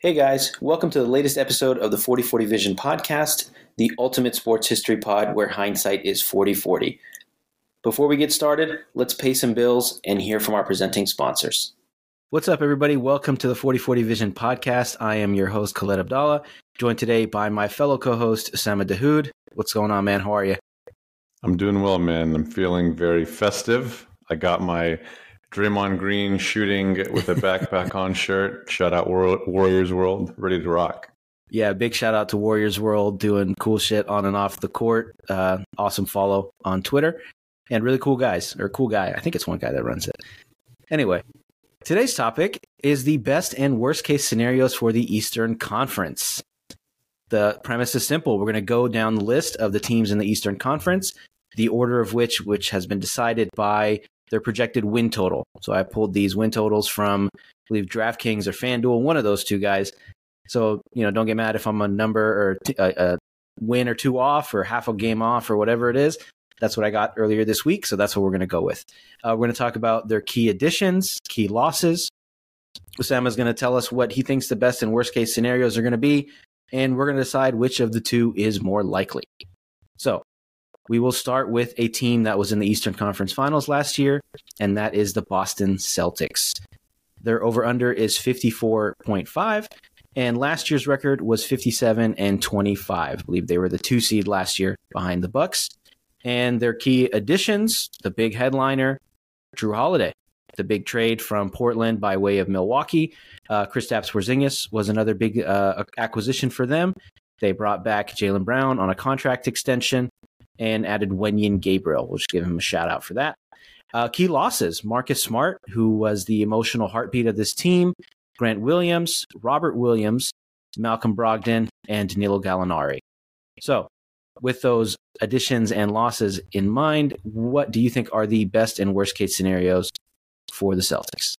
Hey guys, welcome to the latest episode of the 4040 Vision podcast, the ultimate sports history pod where hindsight is 4040. Before we get started, let's pay some bills and hear from our presenting sponsors. What's up, everybody? Welcome to the 4040 Vision podcast. I am your host, Khaled Abdallah, joined today by my fellow co host, Osama Dahud. What's going on, man? How are you? I'm doing well, man. I'm feeling very festive. I got my Draymond Green shooting with a backpack on shirt. Shout out Warriors World, ready to rock. Yeah, big shout out to Warriors World doing cool shit on and off the court. Uh, awesome follow on Twitter and really cool guys or cool guy. I think it's one guy that runs it. Anyway, today's topic is the best and worst case scenarios for the Eastern Conference. The premise is simple. We're going to go down the list of the teams in the Eastern Conference, the order of which which has been decided by their projected win total. So I pulled these win totals from, I believe, DraftKings or FanDuel, one of those two guys. So, you know, don't get mad if I'm a number or t- a, a win or two off or half a game off or whatever it is. That's what I got earlier this week. So that's what we're going to go with. Uh, we're going to talk about their key additions, key losses. Osama is going to tell us what he thinks the best and worst case scenarios are going to be. And we're going to decide which of the two is more likely. So we will start with a team that was in the Eastern Conference Finals last year, and that is the Boston Celtics. Their over under is 54.5, and last year's record was 57 and 25. I believe they were the two seed last year behind the Bucks. And their key additions, the big headliner, Jrue Holiday, the big trade from Portland by way of Milwaukee. Uh, Kristaps Porzingis was another big uh, acquisition for them. They brought back Jaylen Brown on a contract extension and added Wenyen Gabriel. We'll just give him a shout out for that. Uh, key losses Marcus Smart, who was the emotional heartbeat of this team, Grant Williams, Robert Williams, Malcolm Brogdon, and Danilo Gallinari. So, with those additions and losses in mind, what do you think are the best and worst case scenarios for the Celtics?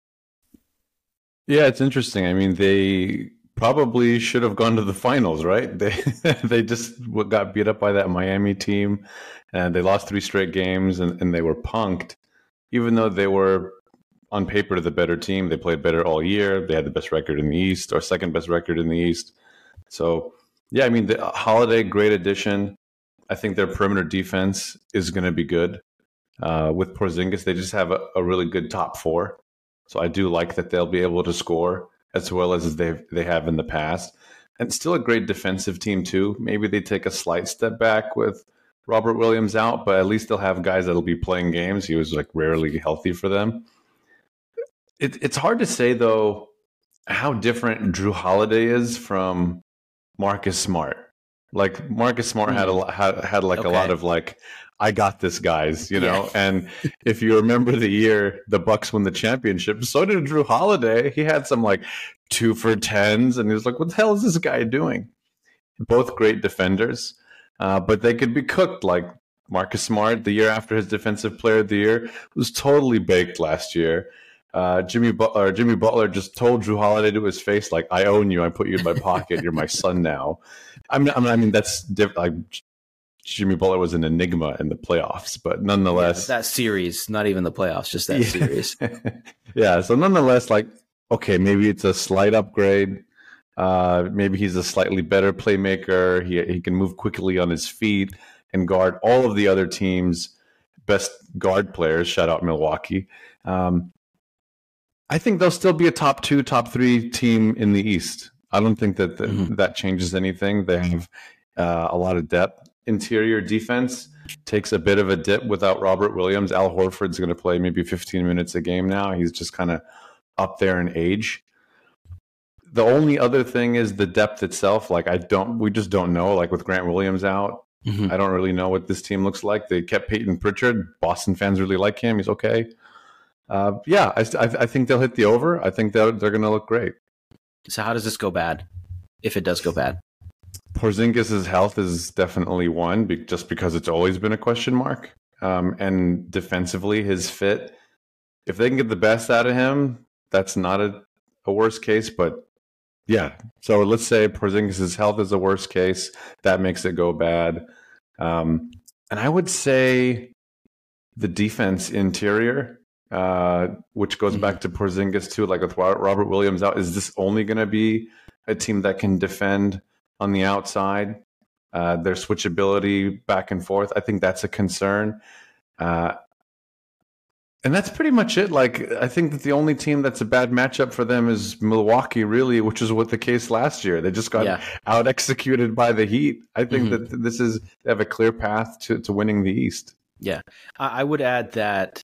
Yeah, it's interesting. I mean, they probably should have gone to the finals, right? They they just got beat up by that Miami team, and they lost three straight games, and, and they were punked. Even though they were on paper the better team, they played better all year. They had the best record in the East, or second best record in the East. So yeah, I mean the Holiday, great addition. I think their perimeter defense is going to be good. Uh, with Porzingis, they just have a, a really good top four. So I do like that they'll be able to score as well as they they have in the past, and still a great defensive team too. Maybe they take a slight step back with Robert Williams out, but at least they'll have guys that'll be playing games. He was like rarely healthy for them. It, it's hard to say though how different Jrue Holiday is from Marcus Smart. Like Marcus Smart had a hmm. had, had like okay. a lot of like I got this, guys. You know, yeah. and if you remember the year the Bucks won the championship, so did Jrue Holiday. He had some like two for tens, and he was like, "What the hell is this guy doing?" Both great defenders, uh, but they could be cooked. Like Marcus Smart, the year after his Defensive Player of the Year, was totally baked last year. Uh, Jimmy Butler, Jimmy Butler just told Jrue Holiday to his face, like, "I own you. I put you in my pocket. You're my son now." I mean, I mean, that's different. Like Jimmy Butler was an enigma in the playoffs, but nonetheless, yeah, that series, not even the playoffs, just that yeah. series. yeah. So nonetheless, like, okay, maybe it's a slight upgrade. Uh, maybe he's a slightly better playmaker. He he can move quickly on his feet and guard all of the other teams' best guard players. Shout out Milwaukee. Um, I think they'll still be a top two, top three team in the East. I don't think that the, mm-hmm. that changes anything. They have uh, a lot of depth interior defense takes a bit of a dip without Robert Williams. Al Horford's going to play maybe 15 minutes a game now. He's just kind of up there in age. The only other thing is the depth itself. Like I don't, we just don't know. Like with Grant Williams out, mm-hmm. I don't really know what this team looks like. They kept Peyton Pritchard. Boston fans really like him. He's okay. Uh, yeah, I, I, think they'll hit the over. I think they're, they're going to look great. So how does this go bad? If it does go bad, Porzingis' health is definitely one, be- just because it's always been a question mark. Um, and defensively, his fit, if they can get the best out of him, that's not a, a worst case. But yeah, so let's say Porzingis' health is a worst case. That makes it go bad. Um, and I would say the defense interior, uh, which goes mm-hmm. back to Porzingis too, like with Robert Williams out, is this only going to be a team that can defend on the outside. Uh, their switchability back and forth, I think that's a concern. Uh, and that's pretty much it. Like, I think that the only team that's a bad matchup for them is Milwaukee, really, which is what the case last year. They just got yeah. out executed by the Heat. I think mm-hmm. that this is, they have a clear path to, to winning the East. Yeah. I would add that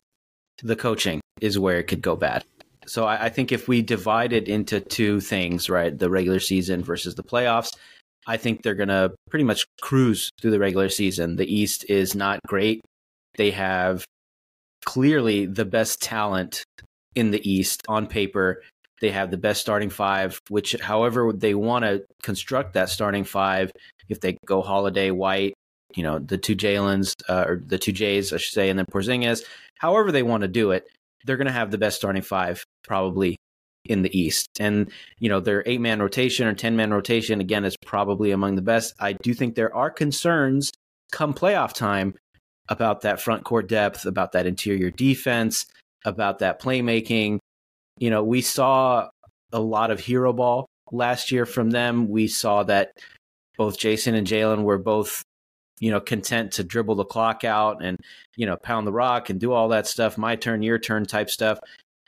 the coaching is where it could go bad. So I, I think if we divide it into two things, right, the regular season versus the playoffs, I think they're going to pretty much cruise through the regular season. The East is not great. They have clearly the best talent in the East on paper. They have the best starting five, which, however, they want to construct that starting five, if they go Holiday, White, you know, the two Jalen's, uh, or the two Jays, I should say, and then Porzingis, however they want to do it, they're going to have the best starting five probably in the East. And, you know, their eight man rotation or 10 man rotation, again, is probably among the best. I do think there are concerns come playoff time about that front court depth, about that interior defense, about that playmaking. You know, we saw a lot of hero ball last year from them. We saw that both Jayson and Jalen were both, you know, content to dribble the clock out and, you know, pound the rock and do all that stuff, my turn, your turn type stuff.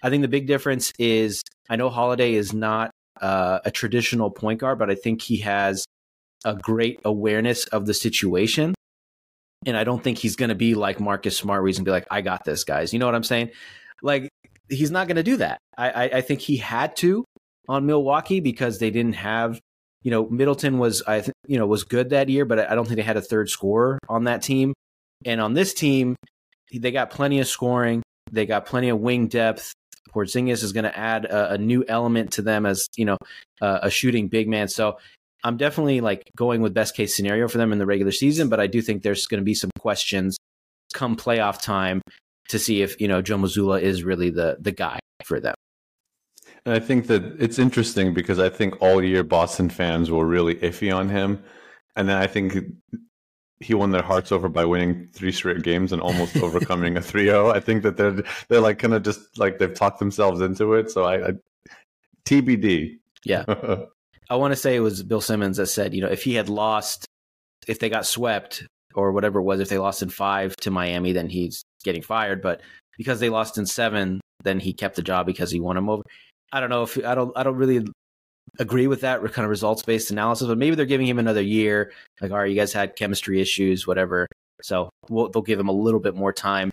I think the big difference is I know Holiday is not uh, a traditional point guard, but I think he has a great awareness of the situation. And I don't think he's going to be like Marcus Smart, where he's going to be like, I got this, guys. You know what I'm saying? Like, he's not going to do that. I, I, I, think he had to on Milwaukee because they didn't have, you know, Middleton was, I th- you know, was good that year, but I don't think they had a third scorer on that team. And on this team, they got plenty of scoring. They got plenty of wing depth. Porzingis is going to add a, a, new element to them as you know uh, a shooting big man. So I'm definitely like going with best case scenario for them in the regular season, but I do think there's going to be some questions come playoff time to see if you know Joe Mazzulla is really the the guy for them. And I think that it's interesting because I think all year Boston fans were really iffy on him, and then I think he won their hearts over by winning three straight games and almost overcoming a 3-0. I think that they're they're like kind of just like they've talked themselves into it. So I, I TBD. Yeah. I want to say it was Bill Simmons that said, you know, if he had lost, if they got swept or whatever it was, if they lost in five to Miami, then he's getting fired. But because they lost in seven, then he kept the job because he won him over. I don't know if I don't I don't really agree with that kind of results based analysis, but maybe they're giving him another year. Like, all right, you guys had chemistry issues, whatever. So we'll, they'll give him a little bit more time.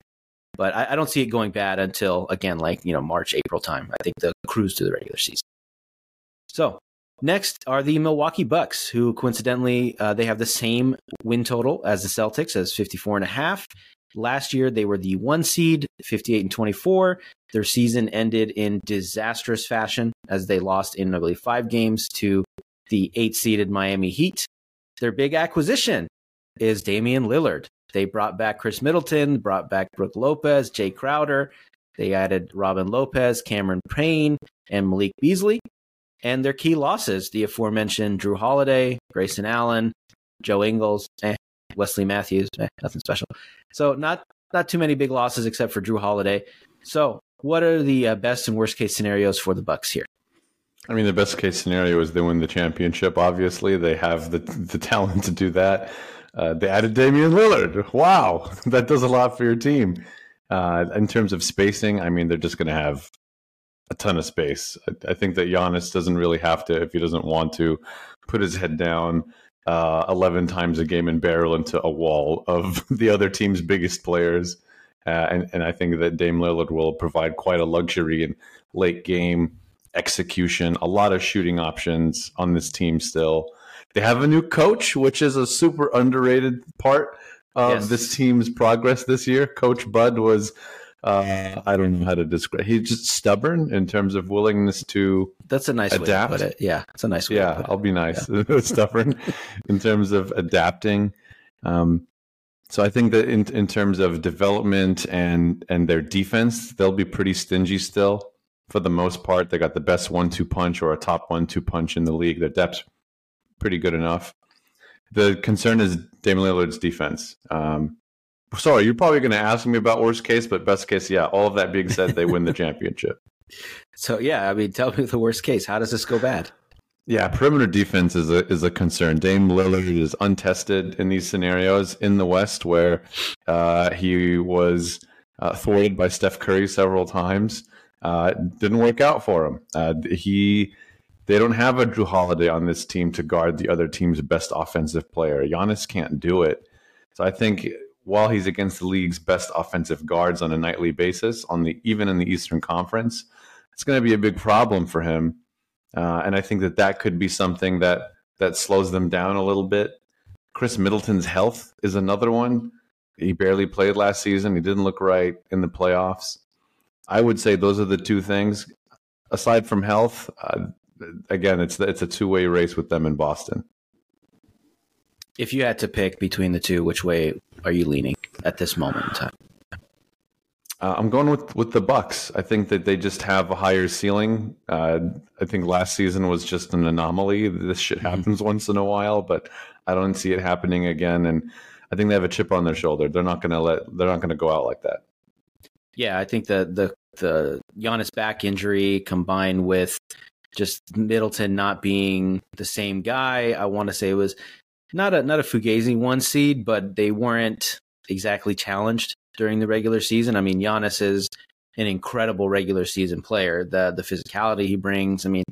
But I, I, don't see it going bad until again, like you know, March, April time. I think the cruise to the regular season. So next are the Milwaukee Bucks, who coincidentally uh, they have the same win total as the Celtics, as 54 and a half. Last year, they were the one seed, 58 and 24. Their season ended in disastrous fashion as they lost in, I believe, five games to the eight seeded Miami Heat. Their big acquisition is Damian Lillard. They brought back Khris Middleton, brought back Brook Lopez, Jae Crowder. They added Robin Lopez, Cameron Payne, and Malik Beasley. And their key losses, the aforementioned Jrue Holiday, Grayson Allen, Joe Ingles, eh, Wesley Matthews, eh, nothing special. So not not too many big losses except for Jrue Holiday. So what are the uh, best and worst case scenarios for the Bucks here? I mean, the best case scenario is they win the championship. Obviously, they have the the talent to do that. Uh, they added Damian Lillard. Wow, that does a lot for your team. Uh, in terms of spacing, I mean, they're just going to have a ton of space. I, I, think that Giannis doesn't really have to, if he doesn't want to, put his head down uh, 11 times a game and barrel into a wall of the other team's biggest players. Uh, and, and I think that Dame Lillard will provide quite a luxury in late game execution, a lot of shooting options on this team still. They have a new coach, which is a super underrated part of yes. this team's progress this year. Coach Bud was uh, I don't know how to describe. He's just stubborn in terms of willingness to. That's a nice adapt. way to put it. Yeah, it's a nice way. Yeah, I'll be nice. Yeah. stubborn in terms of adapting. Um, so I think that in in terms of development and and their defense, they'll be pretty stingy still. For the most part, they got the best one-two punch or a top one-two punch in the league. Their depth's pretty good enough. The concern is Damian Lillard's defense. Um, sorry, you're probably going to ask me about worst case, but best case, yeah. All of that being said, they win the championship. So yeah, I mean, tell me the worst case. How does this go bad? Yeah, perimeter defense is a is a concern. Dame Lillard is untested in these scenarios in the West, where uh, he was uh, thwarted by Steph Curry several times. Uh, didn't work out for him. Uh, he they don't have a Jrue Holiday on this team to guard the other team's best offensive player. Giannis can't do it. So I think while he's against the league's best offensive guards on a nightly basis, on the even in the Eastern Conference, it's going to be a big problem for him. Uh, and I think that that could be something that that slows them down a little bit. Khris Middleton's health is another one. He barely played last season. He didn't look right in the playoffs. I would say those are the two things. Aside from health, uh, again, it's it's a two way race with them in Boston. If you had to pick between the two, which way are you leaning at this moment in time? Uh, I'm going with with the Bucks. I think that they just have a higher ceiling. Uh, I think last season was just an anomaly. This shit mm-hmm. happens mm-hmm. once in a while, but I don't see it happening again. And I think they have a chip on their shoulder. They're not going to let. They're not going to go out like that. Yeah, I think the the the Giannis back injury combined with just Middleton not being the same guy. I want to say it was not a not a fugazi one seed, but they weren't exactly challenged during the regular season. I mean, Giannis is an incredible regular season player. The the physicality he brings. I mean,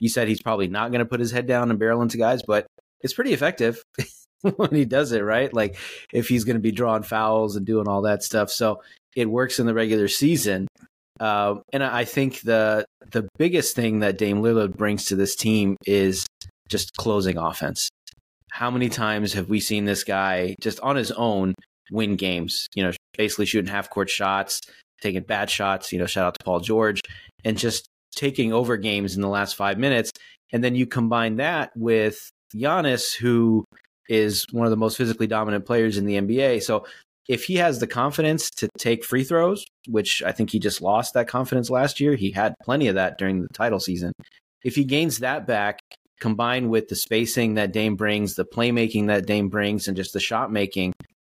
you said he's probably not going to put his head down and barrel into guys, but it's pretty effective when he does it, right? Like if he's going to be drawing fouls and doing all that stuff. So it works in the regular season. Uh, and I think the the biggest thing that Dame Lillard brings to this team is just closing offense. How many times have we seen this guy just on his own win games? You know, basically shooting half court shots, taking bad shots. You know, shout out to Paul George, and just taking over games in the last five minutes. And then you combine that with Giannis, who is one of the most physically dominant players in the NBA. So if he has the confidence to take free throws, which I think he just lost that confidence last year, he had plenty of that during the title season. If he gains that back, combined with the spacing that Dame brings, the playmaking that Dame brings, and just the shot making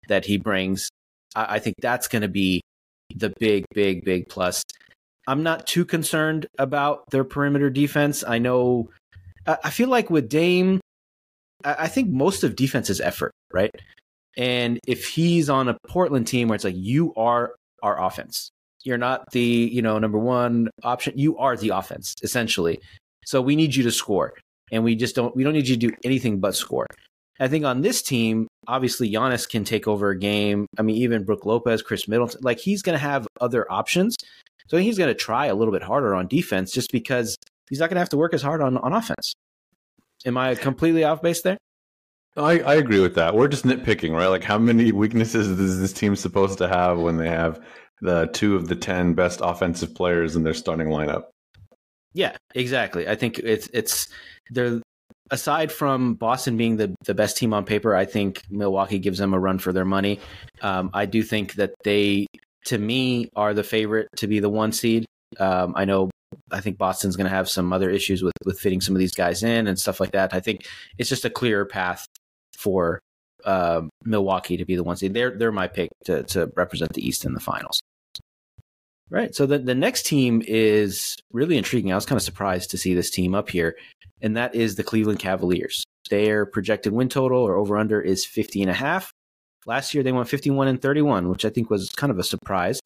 that he brings, I, I think that's going to be the big, big, big plus. I'm not too concerned about their perimeter defense. I know, I feel like with Dame, I think most of defense is effort, right? And if he's on a Portland team where it's like you are our offense, you're not the you know number one option. You are the offense essentially. So we need you to score, and we just don't. We don't need you to do anything but score. I think on this team, obviously Giannis can take over a game. I mean, even Brook Lopez, Khris Middleton, like he's going to have other options. So he's going to try a little bit harder on defense, just because he's not going to have to work as hard on on offense. Am I completely off base there? I, I agree with that. We're just nitpicking, right? Like, how many weaknesses is this team supposed to have when they have the two of the 10 best offensive players in their starting lineup? Yeah, exactly. I think it's, it's, they're, aside from Boston being the, the best team on paper, I think Milwaukee gives them a run for their money. Um, I do think that they, to me, are the favorite to be the one seed. Um, I know I think Boston's going to have some other issues with with fitting some of these guys in and stuff like that. I think it's just a clearer path for uh, Milwaukee to be the ones. They're they're my pick to to represent the East in the finals. Right. So the the next team is really intriguing. I was kind of surprised to see this team up here, and that is the Cleveland Cavaliers. Their projected win total or over under is 50 and a half. Last year they went 51 and 31, which I think was kind of a surprise.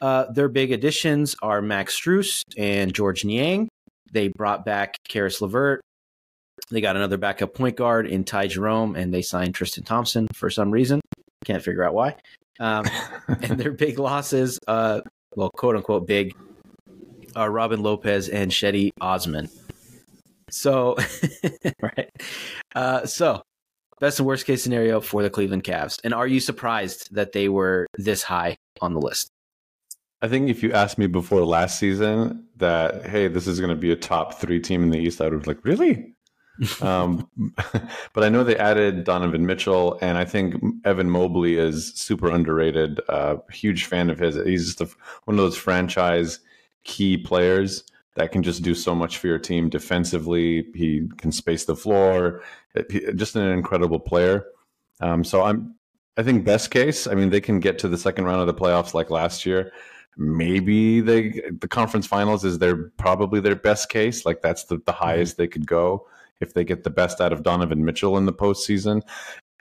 Uh, their big additions are Max Strus and Georges Niang. They brought back Caris LeVert, they got another backup point guard in Ty Jerome, and they signed Tristan Thompson for some reason. Can't figure out why. Um, and their big losses, uh, well, quote unquote big, are Robin Lopez and Cedi Osman. So, right. Uh, so, best and worst case scenario for the Cleveland Cavs. And are you surprised that they were this high on the list? I think if you asked me before last season that, hey, this is going to be a top three team in the East, I would have like, really? Um, but I know they added Donovan Mitchell, and I think Evan Mobley is super underrated. Uh, huge fan of his. He's just a, one of those franchise key players that can just do so much for your team defensively. He can space the floor. Just an incredible player. Um, so I'm, I think best case, I mean, they can get to the second round of the playoffs like last year. maybe they the conference finals is their probably their best case. Like that's the, the highest mm-hmm. they could go if they get the best out of Donovan Mitchell in the postseason.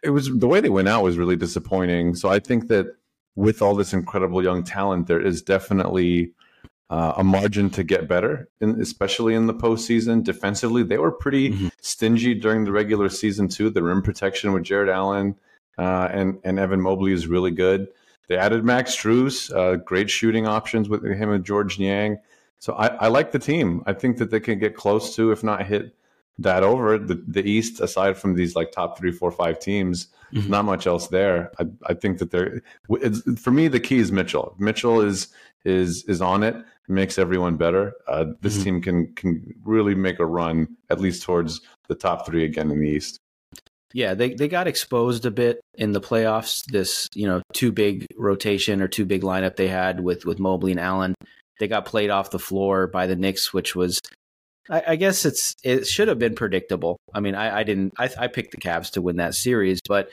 It was the way they went out was really disappointing. So I think that with all this incredible young talent, there is definitely uh, a margin to get better, in, especially in the postseason. Defensively, they were pretty mm-hmm. stingy during the regular season too. The rim protection with Jarrett Allen uh, and and Evan Mobley is really good. They added Max Strus, uh, great shooting options with him and Georges Niang. So I, I, like the team. I think that they can get close to, if not hit that over the, the East. Aside from these like top three, four, five teams, mm-hmm. not much else there. I, I think that they're for me the key is Mitchell. Mitchell is is is on it. Makes everyone better. Uh, this mm-hmm. team can can really make a run at least towards the top three again in the East. Yeah, they, they got exposed a bit in the playoffs. This, you know, too big rotation or too big lineup they had with, with Mobley and Allen. They got played off the floor by the Knicks, which was, I, I guess it's it should have been predictable. I mean, I, I didn't, I, I picked the Cavs to win that series, but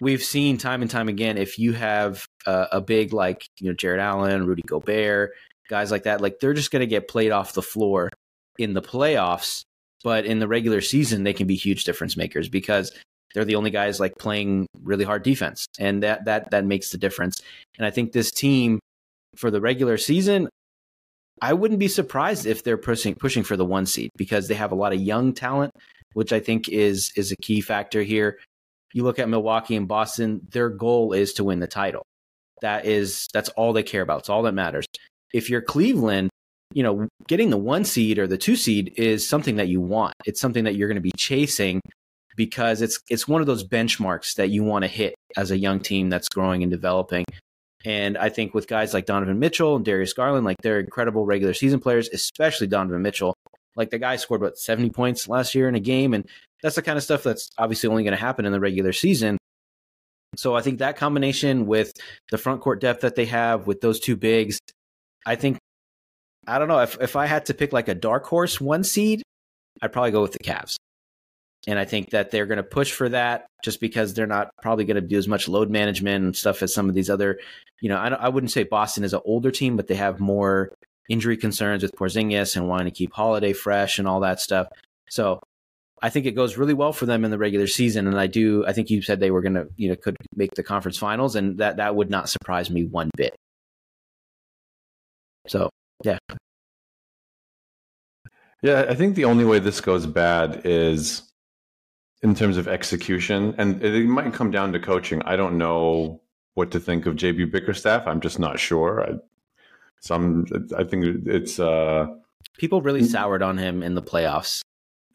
we've seen time and time again if you have a, a big like you know Jarrett Allen, Rudy Gobert, guys like that, like they're just going to get played off the floor in the playoffs. But in the regular season, they can be huge difference makers because they're the only guys like playing really hard defense, and that that that makes the difference. And I think this team for the regular season, I wouldn't be surprised if they're pushing pushing for the one seed because they have a lot of young talent, which I think is is a key factor here. You look at Milwaukee and Boston; their goal is to win the title. That is that's all they care about. It's all that matters. If you're Cleveland, you know, getting the one seed or the two seed is something that you want. It's something that you're going to be chasing because it's it's one of those benchmarks that you want to hit as a young team that's growing and developing. And I think with guys like Donovan Mitchell and Darius Garland, like they're incredible regular season players, especially Donovan Mitchell. Like the guy scored what 70 points last year in a game and that's the kind of stuff that's obviously only going to happen in the regular season. So I think that combination with the front court depth that they have with those two bigs, I think I don't know if if I had to pick like a dark horse one seed, I'd probably go with the Cavs. And I think that they're going to push for that just because they're not probably going to do as much load management and stuff as some of these other, you know, I, I wouldn't say Boston is an older team, but they have more injury concerns with Porzingis and wanting to keep Holiday fresh and all that stuff. So I think it goes really well for them in the regular season. And I do, I think you said they were going to, you know, could make the conference finals, and that that would not surprise me one bit. So, yeah. Yeah, I think the only way this goes bad is in terms of execution, and it might come down to coaching. I don't know what to think of JB Bickerstaff. I'm just not sure. I, some, I think it's uh, people really soured on him in the playoffs.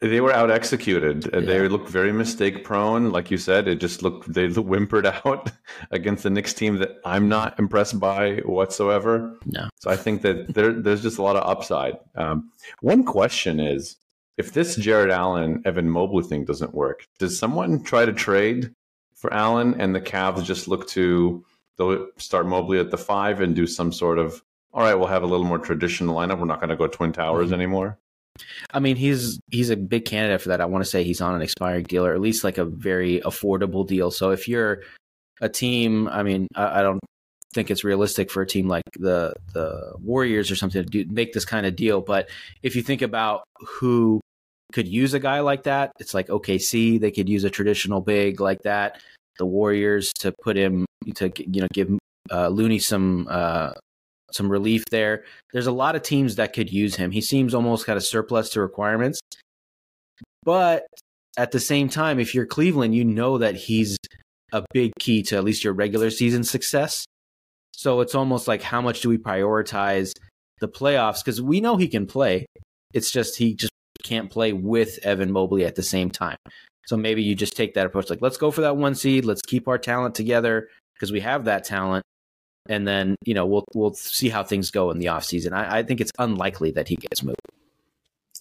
They were out executed. Yeah. They looked very mistake prone, like you said. It just looked they whimpered out against the Knicks team that I'm not impressed by whatsoever. No. So I think that there, there's just a lot of upside. Um, one question is if this Jarrett Allen Evan Mobley thing doesn't work, does someone try to trade for Allen and the Cavs just look to they'll start Mobley at the five and do some sort of all right, we'll have a little more traditional lineup. We're not going to go twin towers mm-hmm. anymore. I mean, he's he's a big candidate for that. I want to say he's on an expiring deal, or at least like a very affordable deal. So if you're a team, I mean, I, I don't think it's realistic for a team like the the Warriors or something to do, make this kind of deal. But if you think about who could use a guy like that. It's like OKC, they could use a traditional big like that. The Warriors to put him to you know give uh, Looney some uh, some relief there. There's a lot of teams that could use him. He seems almost kind of surplus to requirements, but at the same time, if you're Cleveland, you know that he's a big key to at least your regular season success. So it's almost like how much do we prioritize the playoffs because we know he can play. It's just he just can't play with Evan Mobley at the same time. So maybe you just take that approach like, let's go for that one seed. Let's keep our talent together because we have that talent. And then, you know, we'll we'll see how things go in the offseason. I, I think it's unlikely that he gets moved.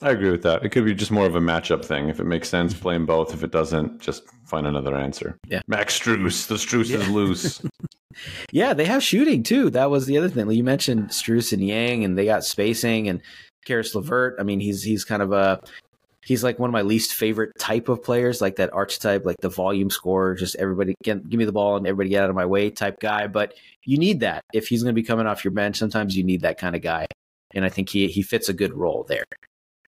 I agree with that. It could be just more of a matchup thing. If it makes sense, play them both. If it doesn't, just find another answer. Yeah. Max Strus. The Strus yeah. is loose. yeah, they have shooting too. That was the other thing. You mentioned Strus and Yang, and they got spacing, and Caris LeVert. I mean, he's he's kind of a he's like one of my least favorite type of players, like that archetype, like the volume scorer, just everybody get, give me the ball and everybody get out of my way type guy. But you need that if he's going to be coming off your bench. Sometimes you need that kind of guy, and I think he he fits a good role there.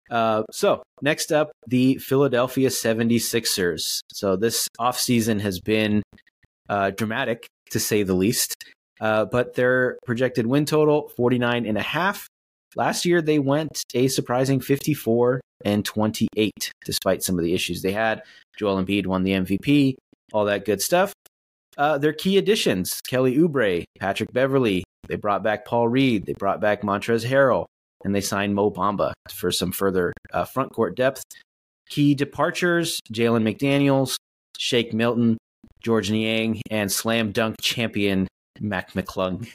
Uh, so next up, the Philadelphia 76ers. So this offseason has been uh, dramatic to say the least. Uh, but their projected win total 49 and a half. Last year they went a surprising 54 and 28 despite some of the issues they had. Joel Embiid won the MVP, all that good stuff. Uh, their key additions, Kelly Oubre, Patrick Beverley, they brought back Paul Reed, they brought back Montrezl Harrell, and they signed Mo Bamba for some further uh, front court depth. Key departures Jalen McDaniels, Shake Milton, Georges Niang, and slam dunk champion Mac McClung,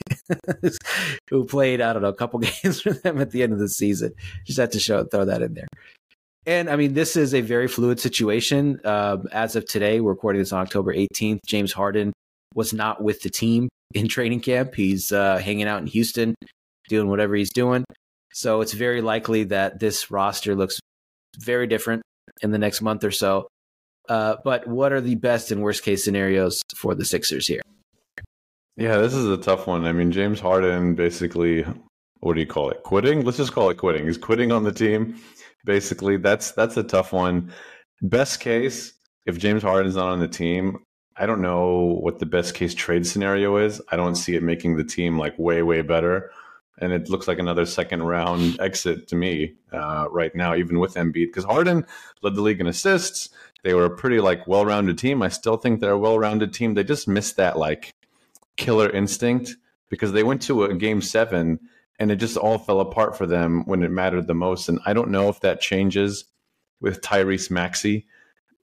who played, I don't know, a couple games for them at the end of the season. Just had to show throw that in there. And I mean, this is a very fluid situation. Uh, as of today, we're recording this on October 18th. James Harden was not with the team in training camp. He's uh, hanging out in Houston, doing whatever he's doing. So it's very likely that this roster looks very different in the next month or so. Uh, but what are the best and worst case scenarios for the Sixers here? Yeah, this is a tough one. I mean, James Harden basically, what do you call it? Quitting? Let's just call it quitting. He's quitting on the team. Basically, that's that's a tough one. Best case, if James Harden's not on the team, I don't know what the best case trade scenario is. I don't see it making the team like way way better and it looks like another second round exit to me uh, right now, even with Embiid, because Harden led the league in assists. They were a pretty like well rounded team. I still think they're a well rounded team. They just missed that like killer instinct because they went to a game seven and it just all fell apart for them when it mattered the most. And I don't know if that changes with Tyrese Maxey,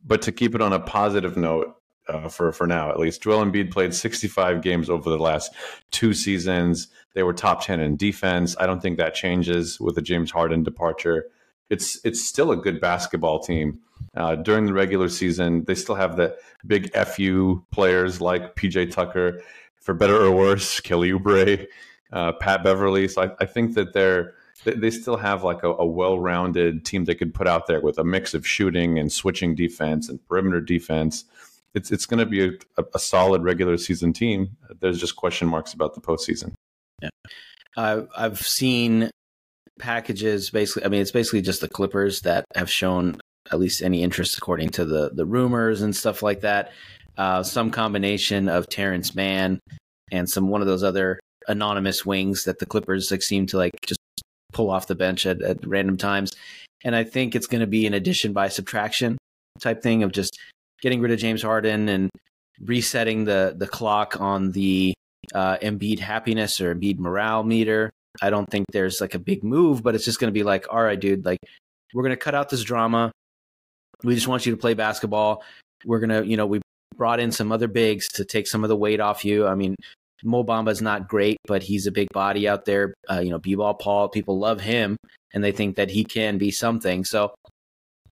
but to keep it on a positive note, uh, for for now at least. Joel Embiid played 65 games over the last two seasons. They were top 10 in defense. I don't think that changes with the James Harden departure. It's it's still a good basketball team. Uh, during the regular season, they still have the big FU players like PJ Tucker, for better or worse, Kelly Oubre, uh, Pat Beverley. So I, I think that they're they still have like a, a, well-rounded team they could put out there with a mix of shooting and switching defense and perimeter defense it's it's going to be a, a, solid regular season team. There's just question marks about the postseason. Yeah, uh, I've seen packages. Basically, I mean, it's basically just the Clippers that have shown at least any interest, according to the the rumors and stuff like that. Uh, some combination of Terance Mann and some one of those other anonymous wings that the Clippers like seem to like just pull off the bench at, at random times. And I think it's going to be an addition by subtraction type thing of just getting rid of James Harden and resetting the the clock on the uh, Embiid happiness or Embiid morale meter. I don't think there's like a big move, but it's just going to be like, all right, dude, like we're going to cut out this drama. We just want you to play basketball. We're going to, you know, we brought in some other bigs to take some of the weight off you. I mean, Mo Bamba's not great, but he's a big body out there. Uh, you know, B-ball Paul, people love him and they think that he can be something. So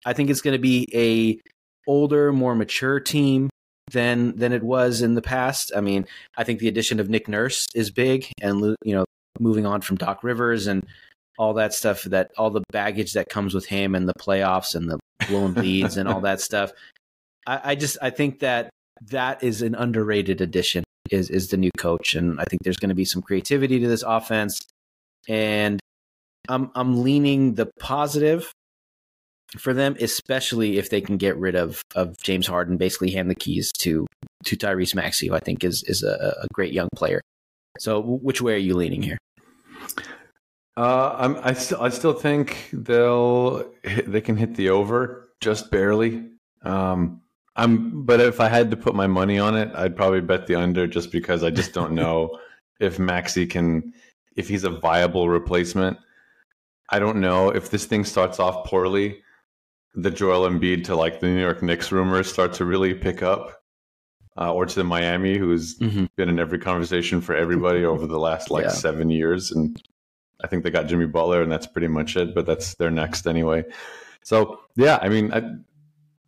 I think it's going to be a older, more mature team than than it was in the past. I mean, I think the addition of Nick Nurse is big, and you know, moving on from Doc Rivers and all that stuff, that all the baggage that comes with him and the playoffs and the blown leads and all that stuff. I, I just I think that that is an underrated addition. Is is the new coach, and I think there's going to be some creativity to this offense, and I'm I'm leaning the positive for them, especially if they can get rid of of James Harden, basically hand the keys to to Tyrese Maxey, who I think is is a, a great young player. So, which way are you leaning here? Uh, I'm, I still I still think they'll they can hit the over just barely. Um, I'm but if I had to put my money on it, I'd probably bet the under just because I just don't know if Maxey can if he's a viable replacement. I don't know if this thing starts off poorly the Joel Embiid to like the New York Knicks rumors start to really pick up, uh, or to the Miami, who's mm-hmm. been in every conversation for everybody over the last like yeah. seven years, and I think they got Jimmy Butler, and that's pretty much it. But that's their next anyway. So yeah, I mean, I,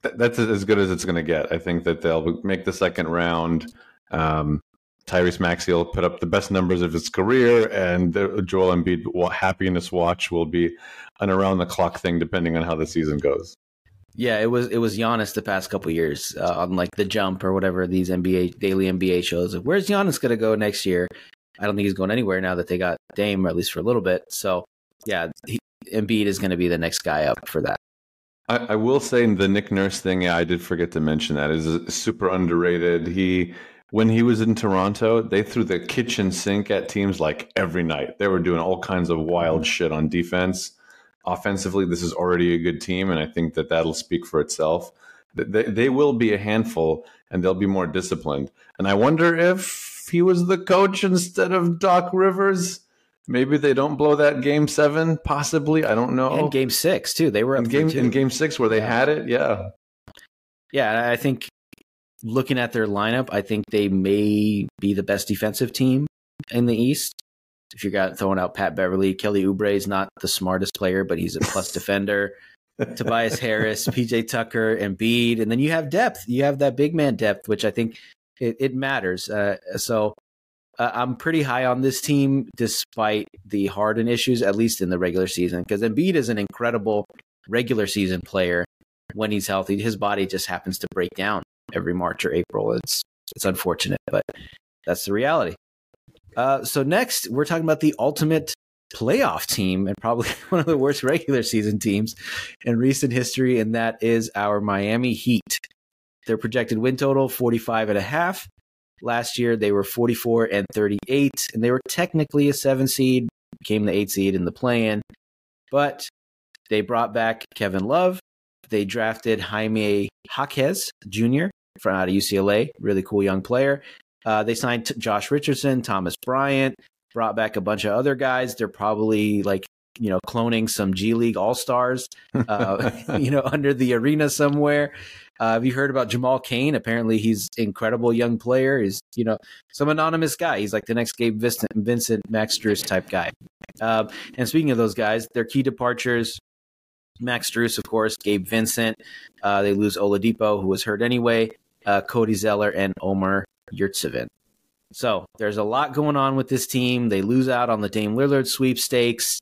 th- that's as good as it's going to get. I think that they'll make the second round. Um, Tyrese Maxey will put up the best numbers of his career, and Joel Embiid happiness watch will be an around the clock thing, depending on how the season goes. Yeah, it was it was Giannis the past couple years uh, on like the jump or whatever these NBA daily NBA shows. Where's Giannis going to go next year? I don't think he's going anywhere now that they got Dame, or at least for a little bit. So yeah, he, Embiid is going to be the next guy up for that. I, I, will say the Nick Nurse thing. Yeah, I did forget to mention that is super underrated. He when he was in Toronto, they threw the kitchen sink at teams like every night. They were doing all kinds of wild mm-hmm. shit on defense offensively, this is already a good team, and I think that that'll speak for itself. They, they will be a handful, and they'll be more disciplined. And I wonder if he was the coach instead of Doc Rivers. Maybe they don't blow that game seven, possibly. I don't know. And game six too. They were in game in game six where they yeah. had it. Yeah, yeah. I think looking at their lineup, I think they may be the best defensive team in the East if you got throwing out Pat Beverley, Kelly Oubre is not the smartest player, but he's a plus defender. Tobias Harris, PJ Tucker, and Embiid, and then you have depth. You have that big man depth, which I think it, it matters. Uh, so uh, I'm pretty high on this team, despite the Harden issues, at least in the regular season, because Embiid is an incredible regular season player when he's healthy. His body just happens to break down every March or April. It's it's unfortunate, but that's the reality. Uh, so next, we're talking about the ultimate playoff team and probably one of the worst regular season teams in recent history, and that is our Miami Heat. Their projected win total 45 and a half. Last year they were 44 and 38, and they were technically a seven seed, became the eight seed in the play-in, but they brought back Kevin Love. They drafted Jaime Jaquez Jr. from out of UCLA, really cool young player. Uh, they signed t- Josh Richardson, Thomas Bryant, brought back a bunch of other guys. They're probably like you know cloning some G League All Stars, uh, you know, under the arena somewhere. Uh, have you heard about Jamal Cain? Apparently, he's incredible young player. He's you know some anonymous guy. He's like the next Gabe Vincent, Vincent Max Strus type guy. Uh, and speaking of those guys, their key departures. Max Strus, of course, Gabe Vincent. Uh, they lose Oladipo, who was hurt anyway. Uh, Cody Zeller and Omer Yurtseven. So there's a lot going on with this team. They lose out on the Dame Lillard sweepstakes.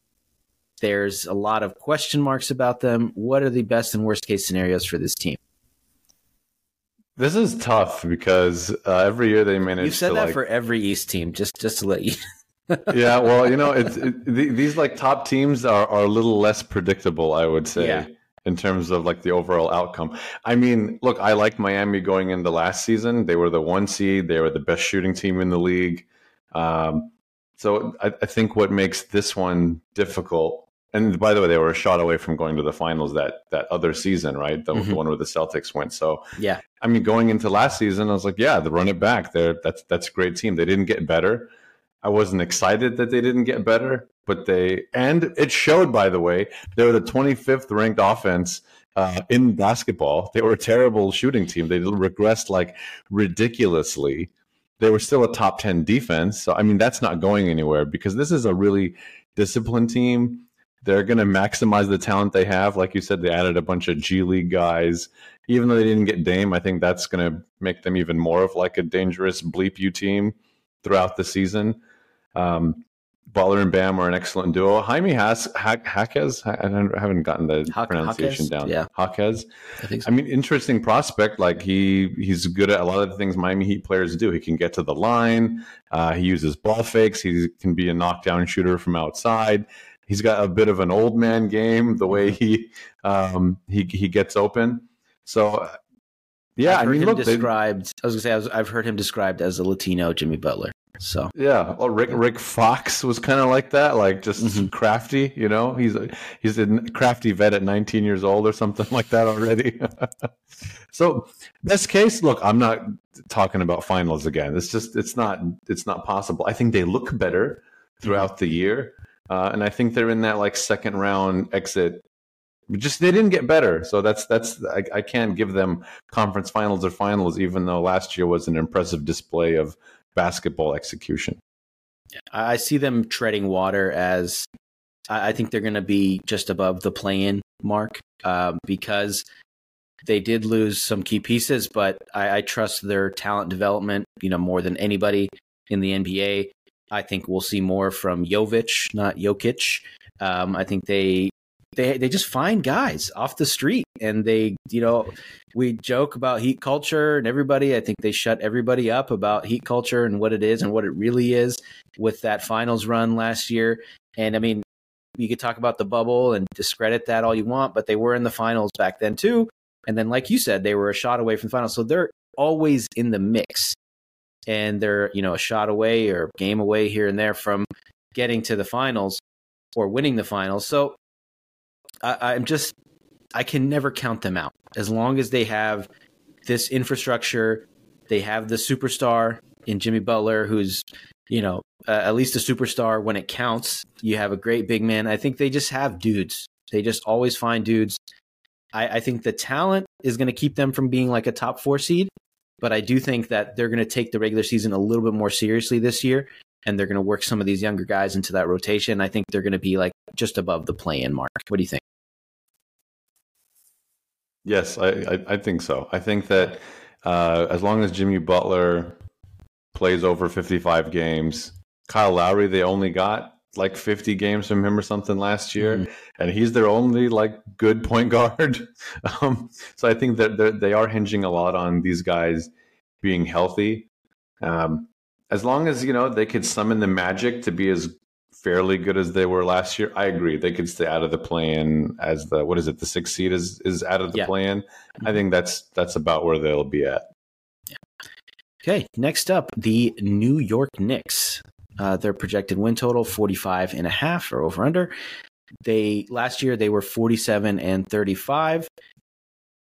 There's a lot of question marks about them. What are the best and worst case scenarios for this team? This is tough because uh, every year they manage. You've said that like... for every East team. Just just to let you. yeah, well, you know, it's it, these like top teams are, are a little less predictable. I would say. Yeah in terms of like the overall outcome. I mean, look, I like Miami going into last season. They were the one seed. They were the best shooting team in the league. Um, so I, I, think what makes this one difficult. And by the way, they were a shot away from going to the finals that that other season, right? The, mm-hmm. the one where the Celtics went. So yeah, I mean, going into last season, I was like, yeah, they run it back. They're that's that's a great team. They didn't get better. I wasn't excited that they didn't get better, but they and it showed. By the way, they were the 25th ranked offense uh, in basketball. They were a terrible shooting team. They regressed like ridiculously. They were still a top 10 defense. So I mean, that's not going anywhere because this is a really disciplined team. They're going to maximize the talent they have. Like you said, they added a bunch of G League guys. Even though they didn't get Dame, I think that's going to make them even more of like a dangerous bleep you team throughout the season. Um, Butler and Bam are an excellent duo. Jaime Has, ha- I haven't gotten the ha- pronunciation down. Yeah, Jaquez. I think. So. I mean, interesting prospect. Like he he's good at a lot of the things Miami Heat players do. He can get to the line. Uh, he uses ball fakes. He can be a knockdown shooter from outside. He's got a bit of an old man game. The way he um, he he gets open. So. Yeah, I've I mean, look, described. They, I was gonna say I was, I've heard him described as a Latino Jimmy Butler. So yeah, well, Rick Rick Fox was kind of like that, like just mm-hmm. crafty. You know, he's a, he's a crafty vet at 19 years old or something like that already. so best case, look, I'm not talking about finals again. It's just it's not it's not possible. I think they look better throughout mm-hmm. the year, uh, and I think they're in that like second round exit. Just they didn't get better, so that's that's I, I can't give them conference finals or finals, even though last year was an impressive display of basketball execution. I see them treading water as I think they're going to be just above the play-in mark uh, because they did lose some key pieces, but I, I, trust their talent development, you know, more than anybody in the NBA. I think we'll see more from Jovic, not Jokic. Um, I think they they they just find guys off the street and they you know we joke about heat culture and everybody. I think they shut everybody up about heat culture and what it is and what it really is with that finals run last year. And i mean you could talk about the bubble and discredit that all you want but they were in the finals back then too. And then like you said they were a shot away from the finals. So they're always in the mix and they're you know a shot away or game away here and there from getting to the finals or winning the finals so I, I'm just I can never count them out as long as they have this infrastructure. They have the superstar in Jimmy Butler, who's you know uh, at least a superstar when it counts. You have a great big man. I think they just have dudes. They just always find dudes. I, I think the talent is going to keep them from being like a top four seed, but I do think that they're going to take the regular season a little bit more seriously this year, and they're going to work some of these younger guys into that rotation. I think they're going to be like just above the play-in mark. What do you think? Yes, I, I, I think so. I think that uh, as long as Jimmy Butler plays over 55 games, Kyle Lowry, they only got like 50 games from him or something last year, mm-hmm. and he's their only like good point guard. um, so I think that they are hinging a lot on these guys being healthy. Um, as long as you know they could summon the magic to be as fairly good as they were last year, I agree. They could stay out of the plan as the what is it? The sixth seed is is out of the yeah. plan. I think that's that's about where they'll be at. Okay, next up, the New York Knicks. Uh, their projected win total 45 and a half or over under. They last year they were 47 and 35.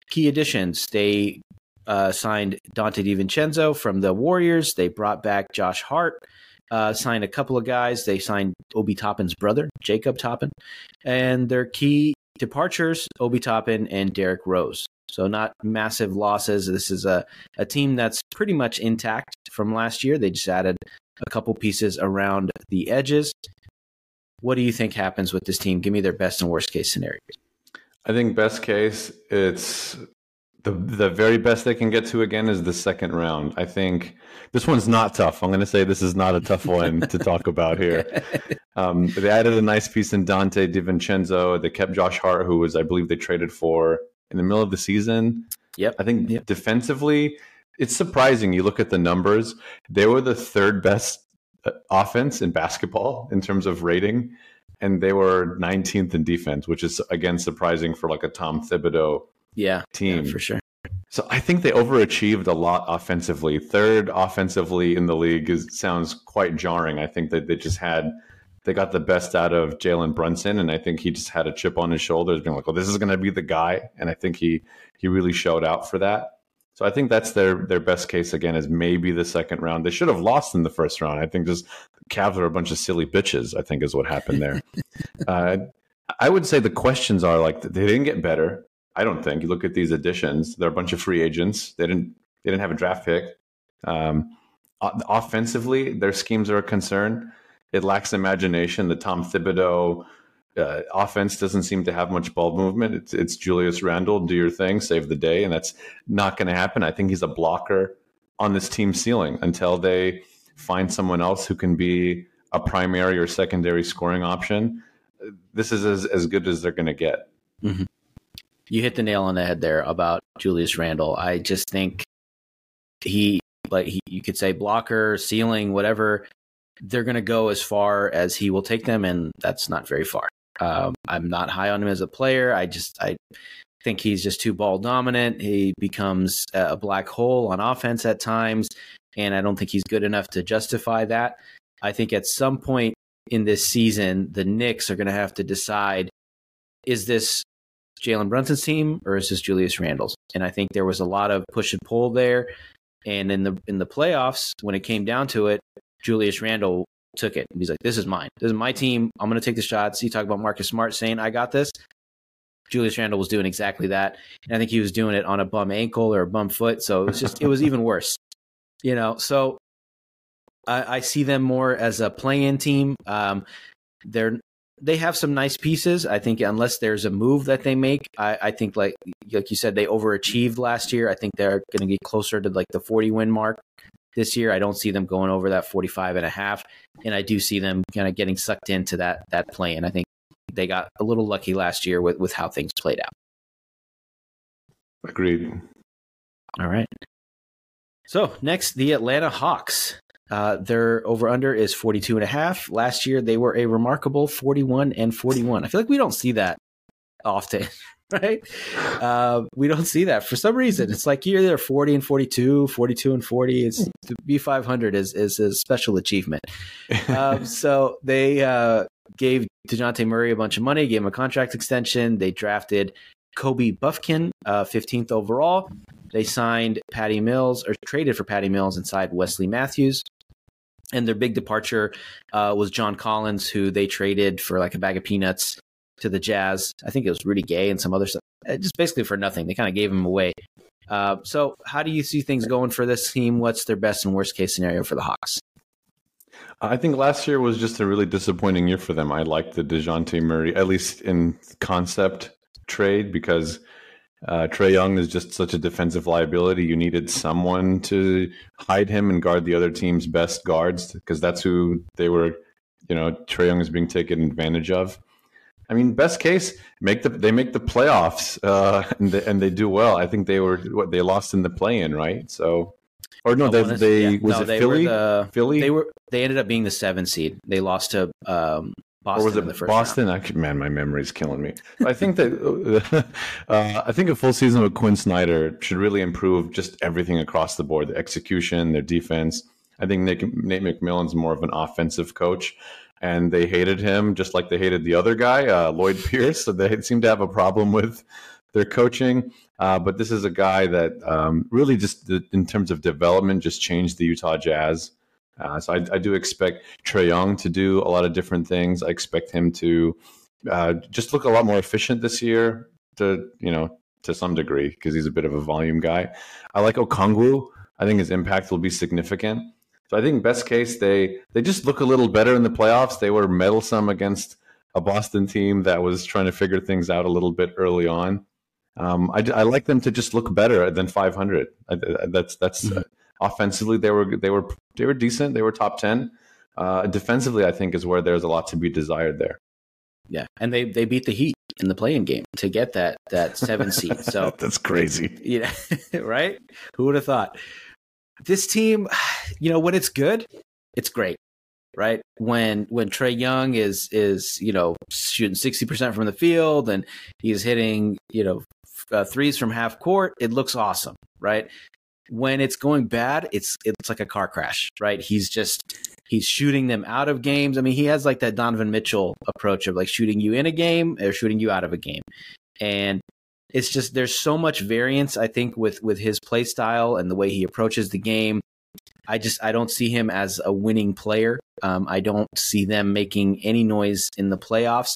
Key additions, they uh, signed Donte DiVincenzo from the Warriors. They brought back Josh Hart uh, signed a couple of guys. They signed Obi Toppin's brother, Jacob Toppin, and their key departures, Obi Toppin and Derrick Rose. So not massive losses. This is a, a team that's pretty much intact from last year. They just added a couple pieces around the edges. What do you think happens with this team? Give me their best and worst case scenarios. I think best case, it's the the very best they can get to again is the second round. I think this one's not tough. I'm going to say this is not a tough one to talk about here. Um, they added a nice piece in Donte DiVincenzo. They kept Josh Hart, who was I believe they traded for in the middle of the season. Yep. I think yep. defensively, it's surprising. You look at the numbers; they were the third best uh, offense in basketball in terms of rating, and they were 19th in defense, which is again surprising for like a Tom Thibodeau yeah, team yeah, for sure. So I think they overachieved a lot offensively. Third offensively in the league is sounds quite jarring. I think that they just had they got the best out of Jalen Brunson, and I think he just had a chip on his shoulders, being like, "Well, this is going to be the guy," and I think he he really showed out for that. So I think that's their their best case again is maybe the second round. They should have lost in the first round. I think just Cavs are a bunch of silly bitches. I think is what happened there. uh, I would say the questions are like they didn't get better. I don't think. You look at these additions; they're a bunch of free agents. They didn't they didn't have a draft pick. Um, offensively, their schemes are a concern. It lacks imagination. The Tom Thibodeau uh, offense doesn't seem to have much ball movement. It's, it's Julius Randle, do your thing, save the day, and that's not going to happen. I think he's a blocker on this team ceiling until they find someone else who can be a primary or secondary scoring option. This is as, as good as they're going to get. Mm-hmm you hit the nail on the head there about Julius Randle. I just think he like he, you could say blocker, ceiling, whatever. They're going to go as far as he will take them, and that's not very far. Um, I'm not high on him as a player. I just I think he's just too ball dominant. He becomes a black hole on offense at times, and I don't think he's good enough to justify that. I think at some point in this season, the Knicks are going to have to decide: is this Jalen Brunson's team or is this Julius Randle's? And I think there was a lot of push and pull there. And in the in the playoffs, when it came down to it, Julius Randle took it. He's like, "This is mine. This is my team. I'm going to take the shots." You talk about Marcus Smart saying, "I got this." Julius Randle was doing exactly that, and I think he was doing it on a bum ankle or a bum foot. So it was just it was even worse, you know. So I, I see them more as a play-in team. Um, they're they have some nice pieces. I think unless there's a move that they make, I, I think like like you said, they overachieved last year. I think they're going to get closer to like the 40 win mark this year. I don't see them going over that 45 and a half, and I do see them kind of getting sucked into that that play. And I think they got a little lucky last year with with how things played out. Agreed. All right. So next, the Atlanta Hawks. Uh, their over under is 42 and a half. Last year, they were a remarkable 41 and 41. I feel like we don't see that often, right? Uh, we don't see that for some reason. It's like you're there 40 and 42, 42 and 40. It's to be 500 is, is a special achievement. Um, so they uh, gave Dejounte Murray a bunch of money, gave him a contract extension. They drafted Kobe Bufkin, uh, 15th overall. They signed Patty Mills or traded for Patty Mills inside Wesley Matthews. And their big departure uh, was John Collins, who they traded for like a bag of peanuts to the Jazz. I think it was Rudy Gay and some other stuff, uh, just basically for nothing. They kind of gave him away. Uh, so, how do you see things going for this team? What's their best and worst case scenario for the Hawks? I think last year was just a really disappointing year for them. I liked the Dejounte Murray, at least in concept trade, because uh, Trae Young is just such a defensive liability. You needed someone to hide him and guard the other team's best guards because that's who they were. You know, Trae Young is being taken advantage of. I mean, best case, make the they make the playoffs uh, and, they, and they do well. I think they were what they lost in the play-in, right? So, or no, they, they yeah. was no, it they Philly? The, Philly. They were they ended up being the seven seed. They lost to um, Boston or was it the first Boston? I, man, my memory's killing me. I think that uh, I think a full season with Quin Snyder should really improve just everything across the board: the execution, their defense. I think Nick, Nate McMillan's more of an offensive coach, and they hated him just like they hated the other guy, uh, Lloyd Pierce. So they seem to have a problem with their coaching. Uh, but this is a guy that um, really just, in terms of development, just changed the Utah Jazz. Uh, so I, I, do expect Trae Young to do a lot of different things. I expect him to uh, just look a lot more efficient this year, to you know, to some degree, because he's a bit of a volume guy. I like Okongwu. I think his impact will be significant. So I think best case they they just look a little better in the playoffs. They were meddlesome against a Boston team that was trying to figure things out a little bit early on. Um, I, I, like them to just look better than 500. I, that's that's mm-hmm offensively they were they were they were decent. They were top ten. Uh, defensively, I think is where there's a lot to be desired there. Yeah, and they they beat the Heat in the playing game to get that that seven seed. So that's crazy. Yeah, right. Who would have thought? This team, you know, when it's good, it's great, right? When when Trae Young is is you know shooting sixty percent from the field and he's hitting you know uh, threes from half court, it looks awesome, right? when it's going bad, it's it's like a car crash, right? He's just he's shooting them out of games. I mean, he has like that Donovan Mitchell approach of like shooting you in a game or shooting you out of a game. And it's just there's so much variance I think with with his play style and the way he approaches the game. I just I don't see him as a winning player. Um, I don't see them making any noise in the playoffs.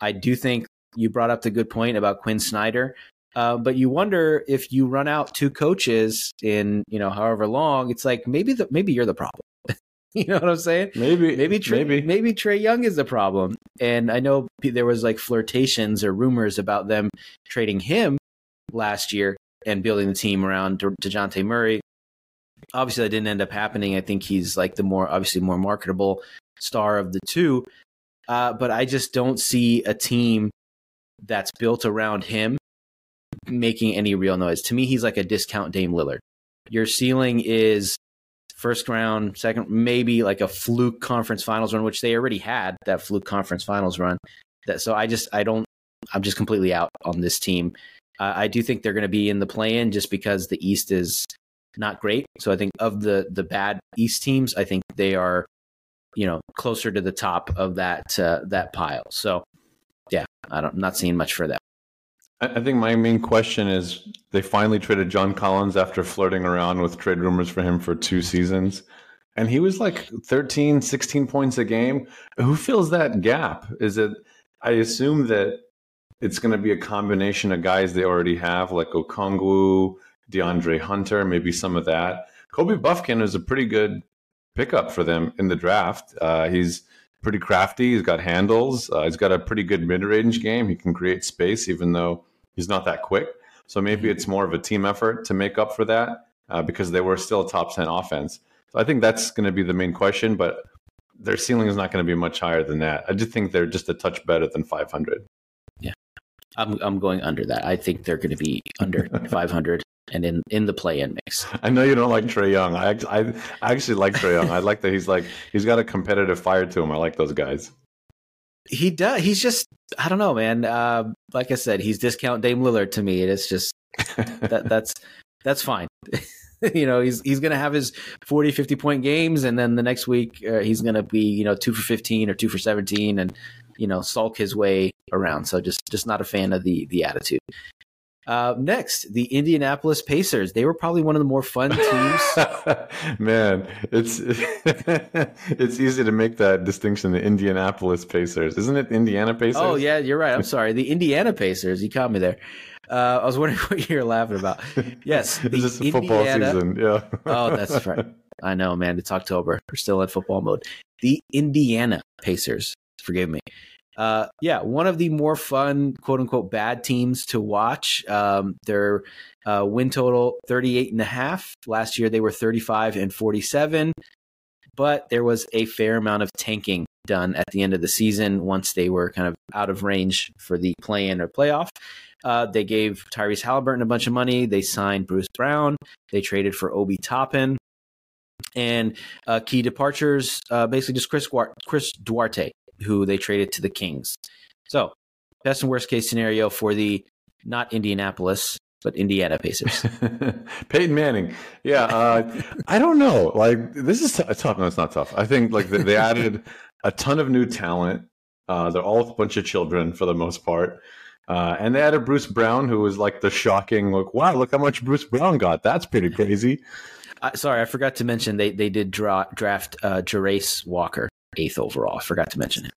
I do think you brought up the good point about Quin Snyder. Uh, but you wonder if you run out two coaches in you know however long, it's like maybe the maybe you're the problem. you know what I'm saying? Maybe maybe Trae, maybe maybe Trae Young is the problem. And I know there was like flirtations or rumors about them trading him last year and building the team around De- Dejounte Murray. Obviously, that didn't end up happening. I think he's like the more obviously more marketable star of the two. Uh, but I just don't see a team that's built around him making any real noise. To me, he's like a discount Dame Lillard. Your ceiling is first round, second, maybe like a fluke conference finals run, which they already had that fluke conference finals run. That so I just I don't I'm just completely out on this team. Uh, I do think they're going to be in the play-in just because the East is not great. So I think of the the bad East teams, I think they are you know closer to the top of that uh, that pile. So yeah, I don't, I'm not seeing much for them. I think my main question is they finally traded John Collins after flirting around with trade rumors for him for two seasons. And he was like 13, 16 points a game. Who fills that gap? Is it, I assume that it's going to be a combination of guys they already have, like Okongwu, DeAndre Hunter, maybe some of that. Kobe Bufkin is a pretty good pickup for them in the draft. Uh, he's pretty crafty. He's got handles. Uh, he's got a pretty good mid range game. He can create space, even though he's not that quick. So maybe it's more of a team effort to make up for that uh, because they were still a top 10 offense. So I think that's going to be the main question. But their ceiling is not going to be much higher than that. I do think they're just a touch better than 500. Yeah, I'm I'm going under that. I think they're going to be under 500 and in in the play-in mix. I know you don't like Trae Young. I I, I actually like Trae Young. I like that he's like he's got a competitive fire to him. I like those guys. He does. He's just I don't know, man. Uh, like I said, he's discount Dame Lillard to me. It's just that that's that's fine. you know, he's he's going to have his 40, 50 point games, and then the next week uh, he's going to be you know two for fifteen or two for seventeen, and you know sulk his way around. So just just not a fan of the the attitude. Uh, next, the Indianapolis Pacers. They were probably one of the more fun teams. Man, it's it's easy to make that distinction. The Indianapolis Pacers, isn't it? Indiana Pacers. Oh yeah, you're right. I'm sorry. The Indiana Pacers. You caught me there. Uh, I was wondering what you're laughing about. Yes, the this is football season. Yeah. oh, that's right. I know, man. It's October. We're still in football mode. The Indiana Pacers. Forgive me. Uh, yeah, one of the more fun, quote unquote, bad teams to watch. Um, their uh, win total 38 and a half. Last year they were 35 and 47, but there was a fair amount of tanking done at the end of the season once they were kind of out of range for the play in or playoff. Uh, they gave Tyrese Halliburton a bunch of money. They signed Bruce Brown. They traded for Obi Toppin. And uh, key departures, uh, basically just Chris, Chris Duarte, who they traded to the Kings. So, best and worst case scenario for the not Indianapolis, but Indiana Pacers. Peyton Manning. Yeah. Uh, I don't know. Like, this is t- tough. No, it's not tough. I think like they, they added a ton of new talent. Uh, they're all a bunch of children for the most part. Uh, and they added Bruce Brown, who was like the shocking, like, wow, look how much Bruce Brown got. That's pretty crazy. Sorry, I forgot to mention they they did draw, draft uh, Jarace Walker eighth overall. I forgot to mention him.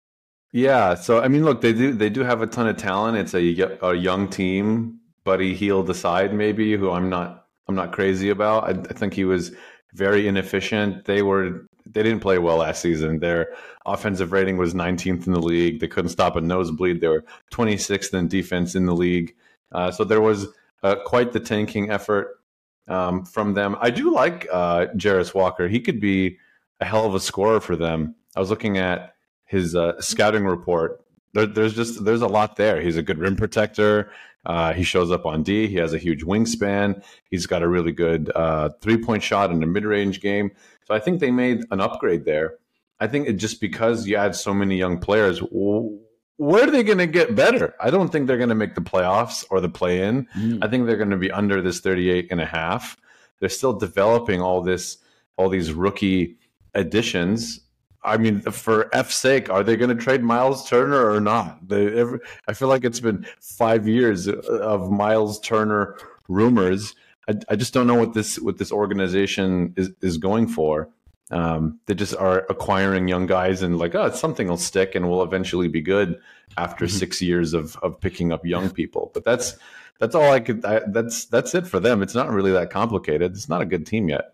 Yeah, so I mean, look, they do they do have a ton of talent. It's a a young team. Buddy Hield aside, maybe who I'm not I'm not crazy about. I, I think he was very inefficient. They were they didn't play well last season. Their offensive rating was 19th in the league. They couldn't stop a nosebleed. They were 26th in defense in the league. Uh, so there was uh, quite the tanking effort um, from them. I do like uh, Jarace Walker. He could be a hell of a scorer for them. I was looking at his uh, scouting report. There, there's just there's a lot there. He's a good rim protector. Uh, he shows up on D. He has a huge wingspan. He's got a really good uh, three point shot in the mid range game. So I think they made an upgrade there. I think it just because you add so many young players, where are they going to get better? I don't think they're going to make the playoffs or the play in. Mm. I think they're going to be under this 38 and a half. They're still developing all this, all these rookie additions. I mean, for F's sake, are they going to trade Miles Turner or not? They, every, I feel like it's been five years of Miles Turner rumors. I, I just don't know what this what this organization is is going for. Um, they just are acquiring young guys and like, oh, something will stick and will eventually be good after mm-hmm. six years of of picking up young people. But that's that's all I could. I, that's that's it for them. It's not really that complicated. It's not a good team yet.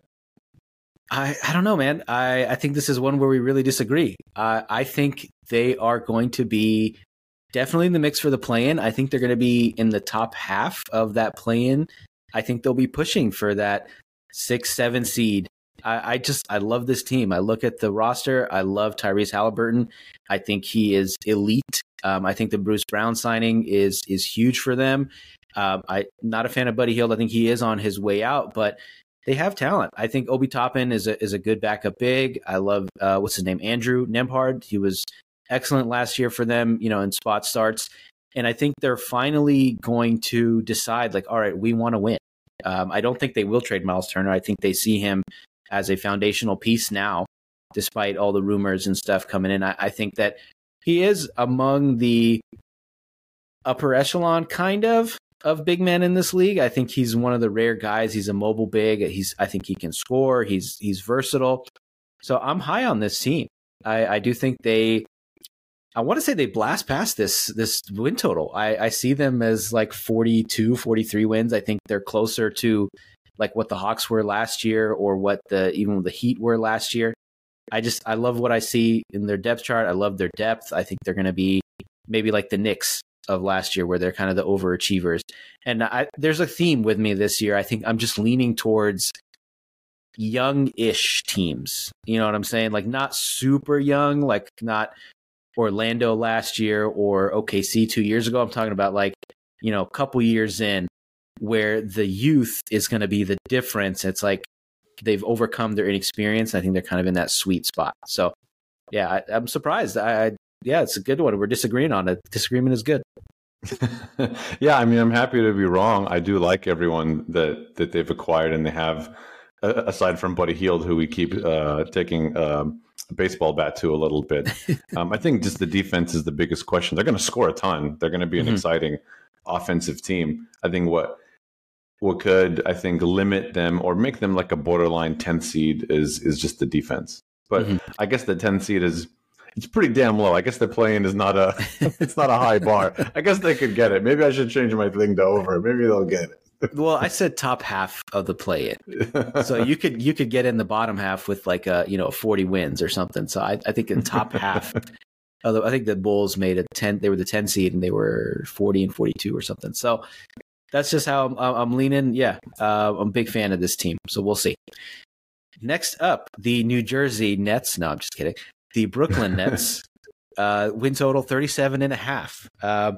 I, I don't know, man. I, I think this is one where we really disagree. Uh, I think they are going to be definitely in the mix for the play in. I think they're going to be in the top half of that play in. I think they'll be pushing for that six, seven seed. I, I, just I love this team. I look at the roster. I love Tyrese Halliburton. I think he is elite. Um, I think the Bruce Brown signing is is huge for them. Um, I not a fan of Buddy Hield. I think he is on his way out, but they have talent. I think Obi Toppin is a is a good backup big. I love uh, what's his name Andrew Nembhard. He was excellent last year for them. You know, in spot starts. And I think they're finally going to decide, like, all right, we want to win. Um, I don't think they will trade Miles Turner. I think they see him as a foundational piece now, despite all the rumors and stuff coming in. I, I think that he is among the upper echelon, kind of, of big men in this league. I think he's one of the rare guys. He's a mobile big. He's I think he can score. He's he's versatile. So I'm high on this team. I, I do think they I want to say they blast past this this win total. I, I see them as like 42, 43 wins. I think they're closer to like what the Hawks were last year or what the even the Heat were last year. I just I love what I see in their depth chart. I love their depth. I think they're going to be maybe like the Knicks of last year, where they're kind of the overachievers. And I, there's a theme with me this year. I think I'm just leaning towards young-ish teams. You know what I'm saying? Like not super young, like not Orlando last year or OKC two years ago. I'm talking about like you know a couple years in where the youth is going to be the difference. It's like they've overcome their inexperience. I think they're kind of in that sweet spot. So yeah, I, am surprised. I yeah, it's a good one. We're disagreeing on it. Disagreement is good. yeah, I mean, I'm happy to be wrong. I do like everyone that that they've acquired, and they have, uh, aside from Buddy Hield, who we keep uh, taking um, a baseball bat to a little bit. um, I think just the defense is the biggest question. They're going to score a ton. They're going to be an mm-hmm. exciting offensive team. I think what what could I think limit them or make them like a borderline 10th seed is is just the defense. But mm-hmm. I guess the 10th seed is it's pretty damn low. I guess the playing is not a it's not a high bar. I guess they could get it. Maybe I should change my thing to over. Maybe they'll get it. well, I said top half of the play in, so you could you could get in the bottom half with like a you know forty wins or something. So I, I think in top half, although I think the Bulls made a ten, they were the ten seed and they were forty and forty two or something. So that's just how I'm, I'm leaning. Yeah, uh, I'm a big fan of this team. So we'll see. Next up, the New Jersey Nets. No, I'm just kidding the Brooklyn Nets uh, win total 37 and a half. Uh,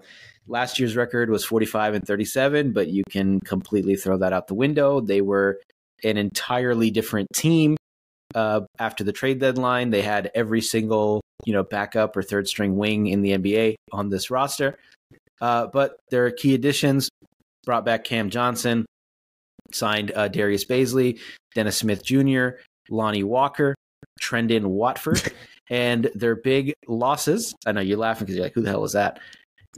last year's record was 45 and 37, but you can completely throw that out the window. They were an entirely different team uh, after the trade deadline. They had every single you know backup or third string wing in the NBA on this roster. Uh, but their key additions brought back Cam Johnson, signed uh, Darius Bazley, Dennis Smith Jr., Lonnie Walker, Trendon Watford, and their big losses. I know you're laughing because you're like, who the hell is that?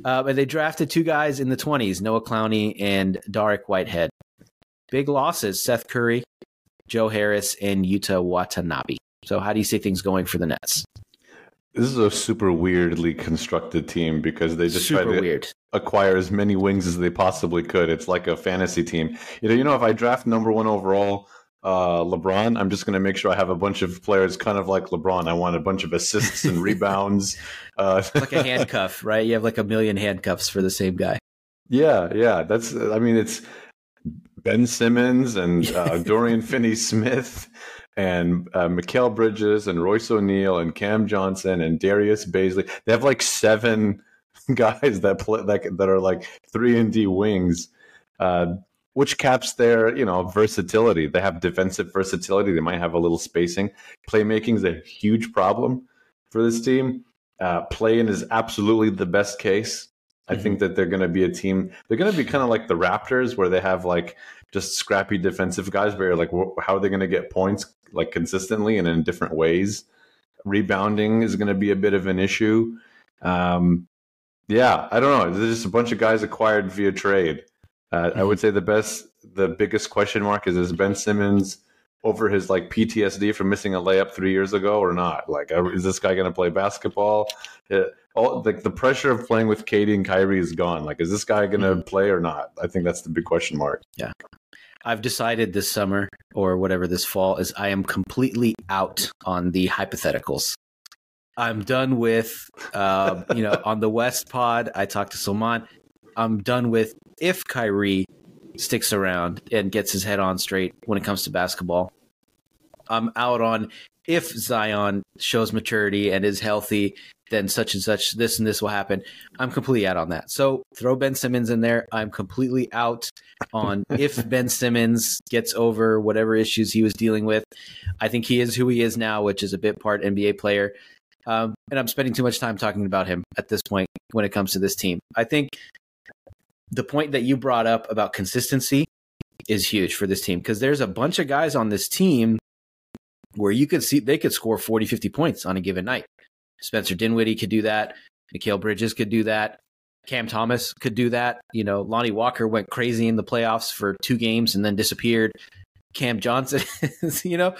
Uh, and they drafted two guys in the 20s, Noah Clowney and Dariq Whitehead. Big losses, Seth Curry, Joe Harris, and Yuta Watanabe. So, how do you see things going for the Nets? This is a super weirdly constructed team because they just super try to weird. acquire as many wings as they possibly could. It's like a fantasy team. You know, you know, if I draft number one overall, uh, LeBron, I'm just going to make sure I have a bunch of players kind of like LeBron. I want a bunch of assists and rebounds. Uh, like a handcuff, right? You have like a million handcuffs for the same guy. Yeah, yeah. That's. I mean, it's Ben Simmons and uh, Dorian Finney-Smith and uh, Mikal Bridges and Royce O'Neal and Cam Johnson and Darius Bazley. They have like seven guys that play that that are like three and D wings. Uh, which caps their you know versatility. They have defensive versatility. They might have a little spacing. Playmaking is a huge problem for this team. Uh, playing is absolutely the best case. I mm-hmm. think that they're going to be a team. They're going to be kind of like the Raptors, where they have like just scrappy defensive guys. Where like, wh- how are they going to get points like consistently and in different ways? Rebounding is going to be a bit of an issue. Um, yeah, I don't know. There's just a bunch of guys acquired via trade. Uh, I would say the best, the biggest question mark is: Is Ben Simmons over his like PTSD from missing a layup three years ago or not? Like, is this guy going to play basketball? It, uh, all like the pressure of playing with KD and Kyrie is gone. Like, is this guy going to mm-hmm. play or not? I think that's the big question mark. Yeah. I've decided this summer or whatever this fall is I am completely out on the hypotheticals. I'm done with, uh, you know, on the West Pod. I talked to Salman. I'm done with if Kyrie sticks around and gets his head on straight when it comes to basketball. I'm out on if Zion shows maturity and is healthy, then such and such, this and this will happen. I'm completely out on that. So throw Ben Simmons in there. I'm completely out on if Ben Simmons gets over whatever issues he was dealing with. I think he is who he is now, which is a bit part NBA player. Um, and I'm spending too much time talking about him at this point when it comes to this team. I think the point that you brought up about consistency is huge for this team because there's a bunch of guys on this team where you could see they could score 40, 50 points on a given night. Spencer Dinwiddie could do that. Mikal Bridges could do that. Cam Thomas could do that. You know, Lonnie Walker went crazy in the playoffs for two games and then disappeared. Cam Johnson, you know,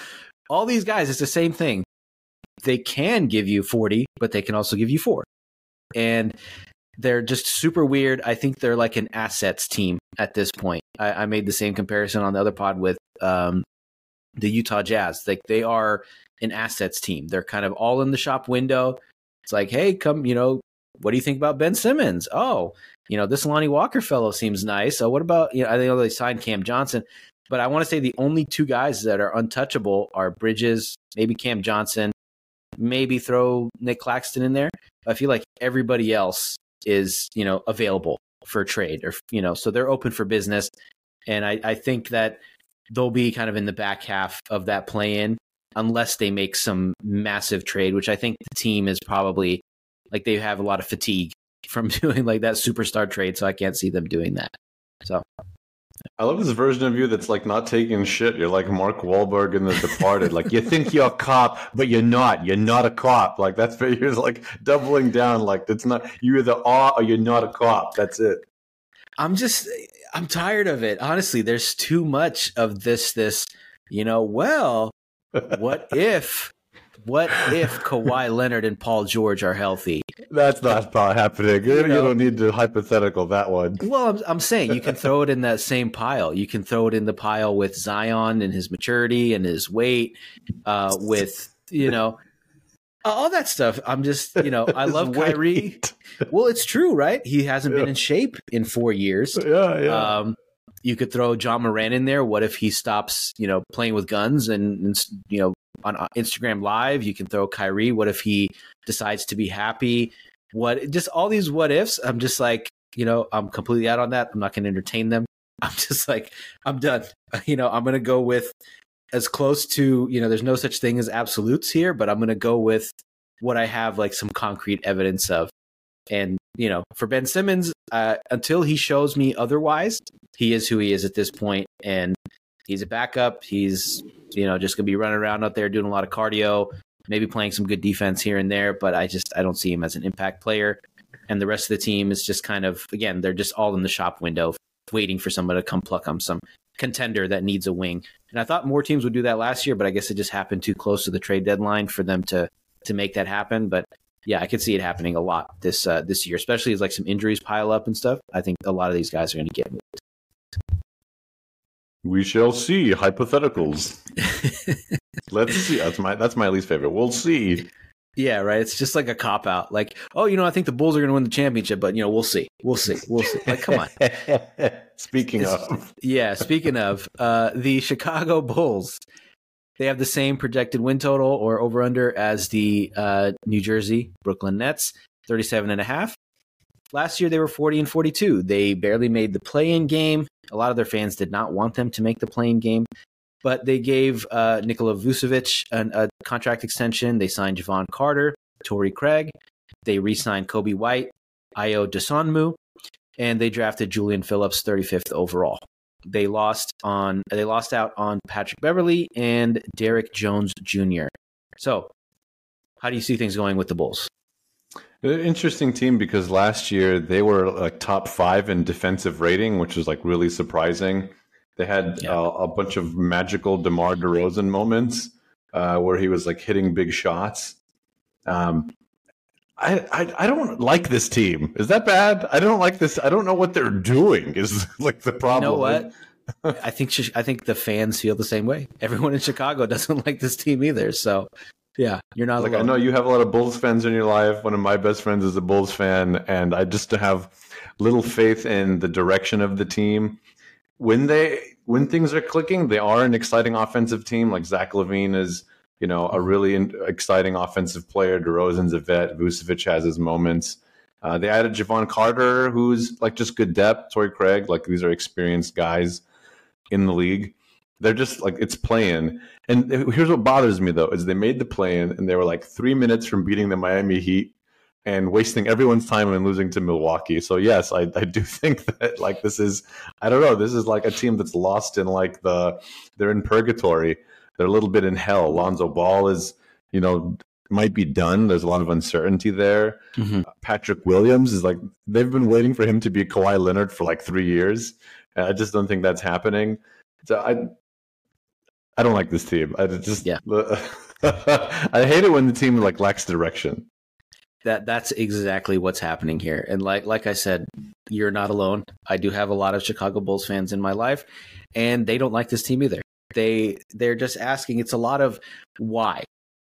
all these guys, it's the same thing. They can give you 40, but they can also give you four. And they're just super weird. I think they're like an assets team at this point. I, I made the same comparison on the other pod with um, the Utah Jazz. Like they are an assets team. They're kind of all in the shop window. It's like, hey, come, you know, what do you think about Ben Simmons? Oh, you know, this Lonnie Walker fellow seems nice. So what about, you know, I think they signed Cam Johnson, But I want to say the only two guys that are untouchable are Bridges, maybe Cam Johnson, maybe throw Nic Claxton in there. I feel like everybody else is, you know, available for trade or, you know, so they're open for business. And I, I think that they'll be kind of in the back half of that play in unless they make some massive trade, which I think the team is probably like they have a lot of fatigue from doing like that superstar trade. So I can't see them doing that. So I love this version of you that's like not taking shit. You're like Mark Wahlberg in The Departed. like you think you're a cop, but you're not. You're not a cop. Like that's you're like doubling down. Like it's not. You either are or you're not a cop. That's it. I'm just. I'm tired of it. Honestly, there's too much of this. This. You know. Well, what if what if Kawhi Leonard and Paul George are healthy? That's not probably happening. You, you, know, don't need to hypothetical that one. Well, I'm, I'm saying you can throw it in that same pile. You can throw it in the pile with Zion and his maturity and his weight, uh, with you know all that stuff. I'm just you know I love Kyrie. Well, it's true, right? He hasn't yeah. been in shape in four years. Yeah, yeah. Um, you could throw Ja Morant in there. What if he stops, you know, playing with guns and, and you know on uh, Instagram Live. You can throw Kyrie. What if he decides to be happy? What just all these what ifs? I'm just like, you know, I'm completely out on that. I'm not going to entertain them. I'm just like, I'm done. You know, I'm going to go with as close to, you know, there's no such thing as absolutes here, but I'm going to go with what I have like some concrete evidence of. And, you know, for Ben Simmons, uh, until he shows me otherwise, he is who he is at this point, And he's a backup. He's you know, just gonna be running around out there doing a lot of cardio, maybe playing some good defense here and there. But I just I don't see him as an impact player. And the rest of the team is just kind of again, they're just all in the shop window, waiting for somebody to come pluck them some contender that needs a wing. And I thought more teams would do that last year, but I guess it just happened too close to the trade deadline for them to to make that happen. But yeah, I could see it happening a lot this uh, this year, especially as like some injuries pile up and stuff. I think a lot of these guys are going to get moved. We shall see. Hypotheticals. Let's see. That's my that's my least favorite. We'll see. Yeah, right. It's just like a cop out. Like, oh, you know, I think the Bulls are going to win the championship, but you know, we'll see. We'll see. We'll see. Like, come on. speaking it's, of, yeah. Speaking of, uh, the Chicago Bulls, they have the same projected win total or over under as the uh, New Jersey Brooklyn Nets, 37 and a half. Last year they were 40 and 42. They barely made the play-in game. A lot of their fans did not want them to make the play-in game, but they gave uh, Nikola Vucevic an, a contract extension. They signed Jevon Carter, Torrey Craig. They re-signed Coby White, Ayo Dosunmu, and they drafted Julian Phillips 35th overall. They lost on they lost out on Patrick Beverley and Derrick Jones Jr. So, how do you see things going with the Bulls? Interesting team because last year they were like top five in defensive rating, which was like really surprising. They had yeah. uh, a bunch of magical DeMar DeRozan moments uh, where he was like hitting big shots. Um, I, I, I don't like this team. Is that bad? I don't like this. I don't know what they're doing. Is like the problem. You know what? I think I think the fans feel the same way. Everyone in Chicago doesn't like this team either. So yeah, you're not like alone. I know you have a lot of Bulls fans in your life. One of my best friends is a Bulls fan, and I just have little faith in the direction of the team. When they when things are clicking, they are an exciting offensive team. Like Zach LaVine is, you know, a really in, exciting offensive player. DeRozan's a vet. Vucevic has his moments. Uh, they added Jevon Carter, who's like just good depth. Torrey Craig, like these are experienced guys in the league. They're just like it's playing. And here's what bothers me though is they made the play-in and they were like three minutes from beating the Miami Heat and wasting everyone's time and losing to Milwaukee. So yes, I, I do think that like this is I don't know this is like a team that's lost in like the they're in purgatory. They're a little bit in hell. Lonzo Ball is you know might be done. There's a lot of uncertainty there. Mm-hmm. Patrick Williams is like they've been waiting for him to be Kawhi Leonard for like three years. I just don't think that's happening. So I I don't like this team. I just yeah. I hate it when the team like lacks direction. That that's exactly what's happening here. And like like I said, you're not alone. I do have a lot of Chicago Bulls fans in my life, and they don't like this team either. They they're just asking. It's a lot of why.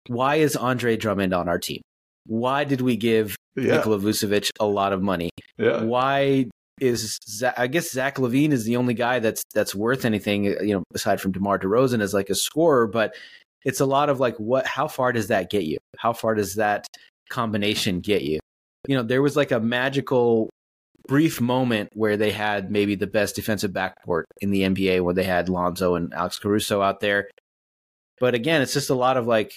Why is Andre Drummond on our team? Why did we give yeah. Nikola Vucevic a lot of money? Yeah. Why is I guess Zach LaVine is the only guy that's that's worth anything, uh, you know, aside from DeMar DeRozan as like a scorer. But it's a lot of like, what? How far does that get you? How far does that combination get you? You know, there was like a magical brief moment where they had maybe the best defensive backcourt in the NBA, where they had Lonzo and Alex Caruso out there. But again, it's just a lot of like,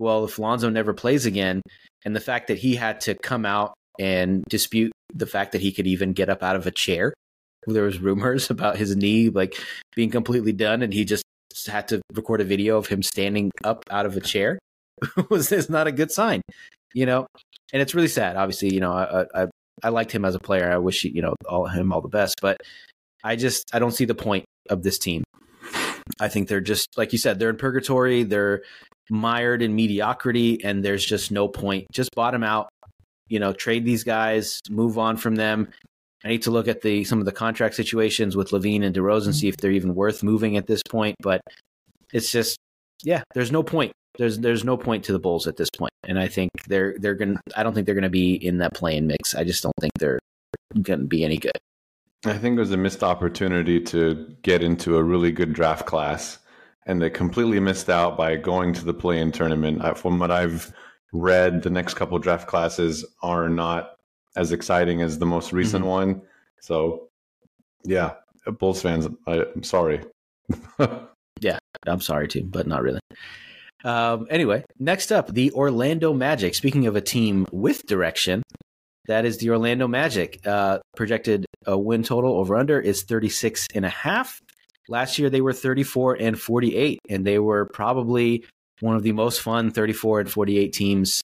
well, if Lonzo never plays again, and the fact that he had to come out and dispute the fact that he could even get up out of a chair. There was rumors about his knee like being completely done, and he just had to record a video of him standing up out of a chair. was is not a good sign, you know. And it's really sad. Obviously, you know, I, I I liked him as a player. I wish you know all him all the best, but I just I don't see the point of this team. I think they're just like you said, they're in purgatory. They're mired in mediocrity, and there's just no point. Just bottom out, you know, trade these guys, move on from them. I need to look at the some of the contract situations with LaVine and DeRozan, mm-hmm. see if they're even worth moving at this point. But it's just, yeah, there's no point. There's there's no point to the Bulls at this point, and I think they're they're gonna. I don't think they're gonna be in that playing mix. I just don't think they're gonna be any good. I think there's a missed opportunity to get into a really good draft class, and they completely missed out by going to the play-in tournament. From what I've read, the next couple draft classes are not as exciting as the most recent mm-hmm. one. So, yeah, Bulls fans, I, am sorry. yeah, I'm sorry too, but not really. Um, anyway, next up, the Orlando Magic. Speaking of a team with direction, that is the Orlando Magic. Uh, projected a win total over under is 36 and a half. Last year they were 34 and 48, and they were probably one of the most fun 34 and 48 teams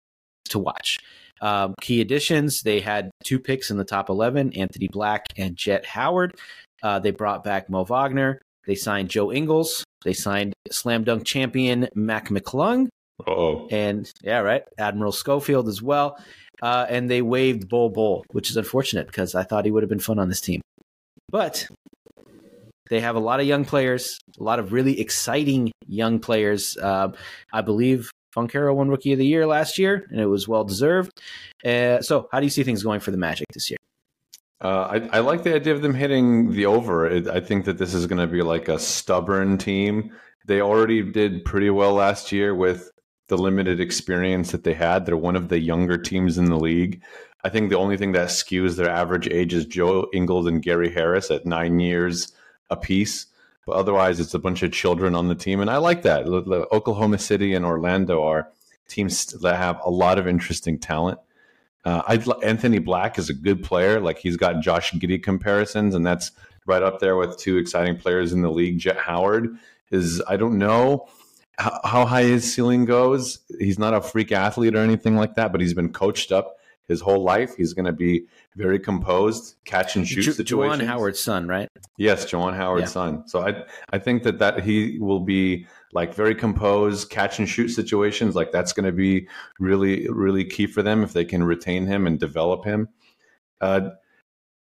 to watch. Um, key additions they had two picks in the top 11 Anthony Black and Jett Howard. Uh, they brought back Mo Wagner. They signed Joe Ingles. They signed slam dunk champion Mac McClung. Oh, and yeah, right, Admiral Schofield as well. Uh, and they waived Bol Bol, which is unfortunate because I thought he would have been fun on this team. But they have a lot of young players, a lot of really exciting young players. Uh, I believe Banchero won Rookie of the Year last year, and it was well deserved. Uh, so, how do you see things going for the Magic this year? Uh, I, I, like the idea of them hitting the over. I think that this is going to be like a stubborn team. They already did pretty well last year with the limited experience that they had. They're one of the younger teams in the league. I think the only thing that skews their average age is Joe Ingles and Gary Harris at nine years apiece. But otherwise, it's a bunch of children on the team, and I like that. Oklahoma City and Orlando are teams that have a lot of interesting talent. Uh, I'd, Anthony Black is a good player. Like he's got Josh Giddey comparisons, and that's right up there with two exciting players in the league. Jett Howard is I don't know how high his ceiling goes. He's not a freak athlete or anything like that, but he's been coached up his whole life. He's going to be very composed, catch and shoot Ju- situations. Howard's son, right? Yes, Juwan Howard's yeah. son. So I I think that that he will be like very composed, catch and shoot situations. Like that's going to be really really key for them if they can retain him and develop him. Uh,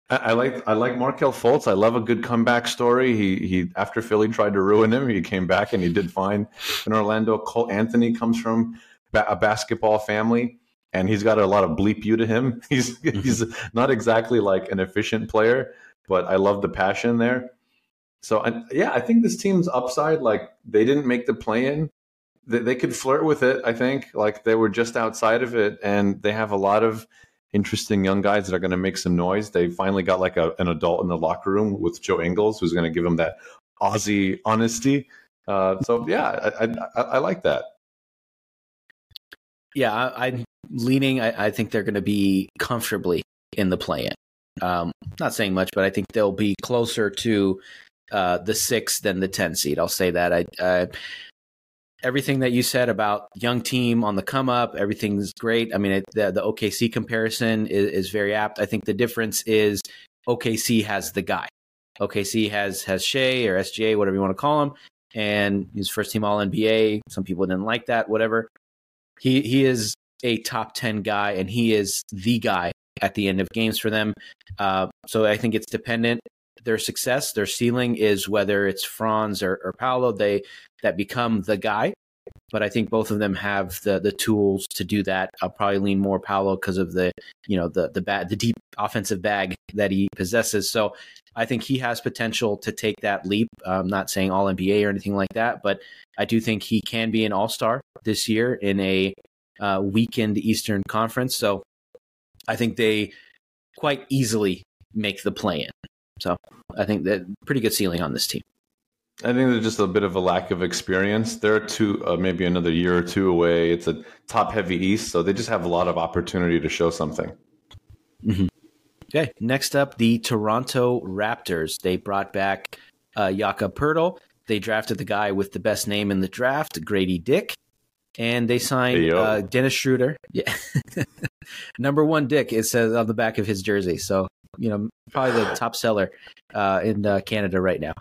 I, I like I like Markelle Fultz. I love a good comeback story. He he after Philly tried to ruin him, he came back and he did fine in Orlando. Cole Anthony comes from a basketball family and he's got a lot of bleep you to him. He's he's not exactly like an efficient player, but I love the passion there. So I, yeah, I think this team's upside. Like they didn't make the play in, they, they could flirt with it. I think like they were just outside of it, and they have a lot of interesting young guys that are going to make some noise. They finally got like a, an adult in the locker room with Joe Ingles, who's going to give them that Aussie honesty. Uh, so yeah, I, I, I like that. Yeah, I, leaning. I, I, think they're going to be comfortably in the play-in. Um, not saying much, but I think they'll be closer to uh, the six than the ten seed. I'll say that. I, I everything that you said about young team on the come up, everything's great. I mean, it, the, the OKC comparison is, is very apt. I think the difference is OKC has the guy. OKC has has Shai or SGA, whatever you want to call him, and he's first team All NBA. Some people didn't like that, whatever he he is a top 10 guy and he is the guy at the end of games for them. Uh, so I think it's dependent. Their success, their ceiling is whether it's Franz or, or Paolo, they that become the guy. but I think both of them have the the tools to do that. I'll probably lean more Paolo because of the you know the the bad the deep offensive bag that he possesses. So I think he has potential to take that leap. I'm not saying all NBA or anything like that, but I do think he can be an all star this year in a uh, weakened Eastern Conference. So I think they quite easily make the play in. So I think that pretty good ceiling on this team. I think there's just a bit of a lack of experience. They're two, uh, maybe another year or two away. It's a top heavy East, so they just have a lot of opportunity to show something. Mm-hmm. Okay, next up, the Toronto Raptors. They brought back uh, Jakob Poeltl. They drafted the guy with the best name in the draft, Grady Dick, and they signed uh, Dennis Schroeder. Yeah, number one Dick. It says on the back of his jersey. So you know, probably the top seller uh, in uh, Canada right now.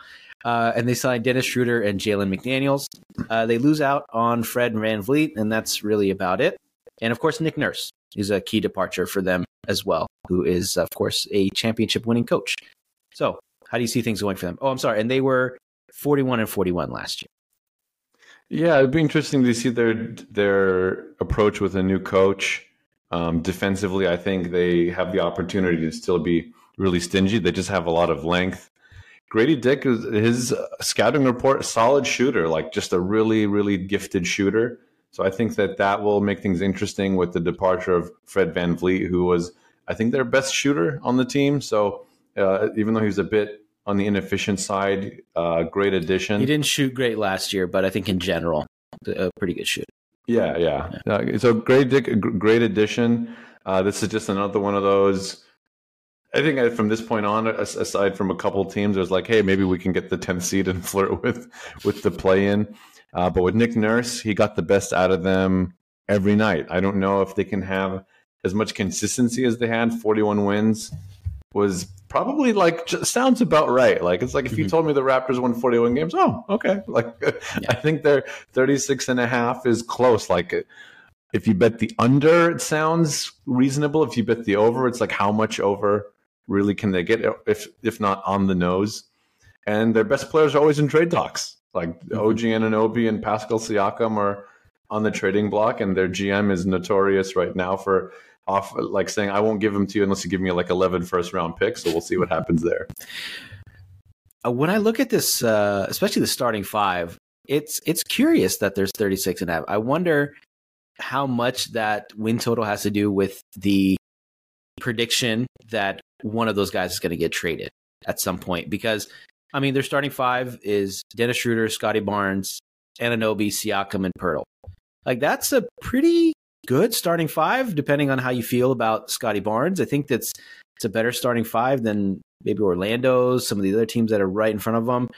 Uh, and they signed Dennis Schroeder and Jalen McDaniels. Uh, they lose out on Fred van VanVleet, and that's really about it. And of course, Nick Nurse is a key departure for them as well, who is, of course, a championship winning coach. So, how do you see things going for them? Oh, I'm sorry. And they were 41 and 41 last year. Yeah, it'd be interesting to see their their approach with a new coach. Um, defensively, I think they have the opportunity to still be really stingy. They just have a lot of length. Gradey Dick is his scouting report, solid shooter, like just a really, really gifted shooter. So I think that that will make things interesting with the departure of Fred VanVleet, who was, I think, their best shooter on the team. So uh, even though he was a bit on the inefficient side, uh, great addition. He didn't shoot great last year, but I think in general, a pretty good shoot. Yeah, yeah. yeah. Uh, so great, Dick, great addition. Uh, this is just another one of those. I think from this point on, aside from a couple teams, there's like, hey, maybe we can get the 10th seed and flirt with with the play in. Uh, but with Nick Nurse, he got the best out of them every night. I don't know if they can have as much consistency as they had. 41 wins was probably like sounds about right. Like it's like if you mm-hmm. told me the Raptors won 41 games, oh, okay. Like yeah. I think their 36 and a half is close. Like if you bet the under, it sounds reasonable. If you bet the over, it's like how much over really can they get if if not on the nose. And their best players are always in trade talks. Like mm-hmm. OG Anunoby and Pascal Siakam are on the trading block, and their GM is notorious right now for off like saying I won't give them to you unless you give me like 11 first round picks. So we'll see what happens there. Uh, when I look at this, uh, especially the starting five, it's it's curious that there's 36 and a half. I wonder how much that win total has to do with the prediction that one of those guys is going to get traded at some point because I mean, their starting five is Dennis Schroeder, Scottie Barnes, Anunoby, Siakam, and Poeltl. Like that's a pretty good starting five, depending on how you feel about Scottie Barnes. I think that's it's a better starting five than maybe Orlando's, some of the other teams that are right in front of them.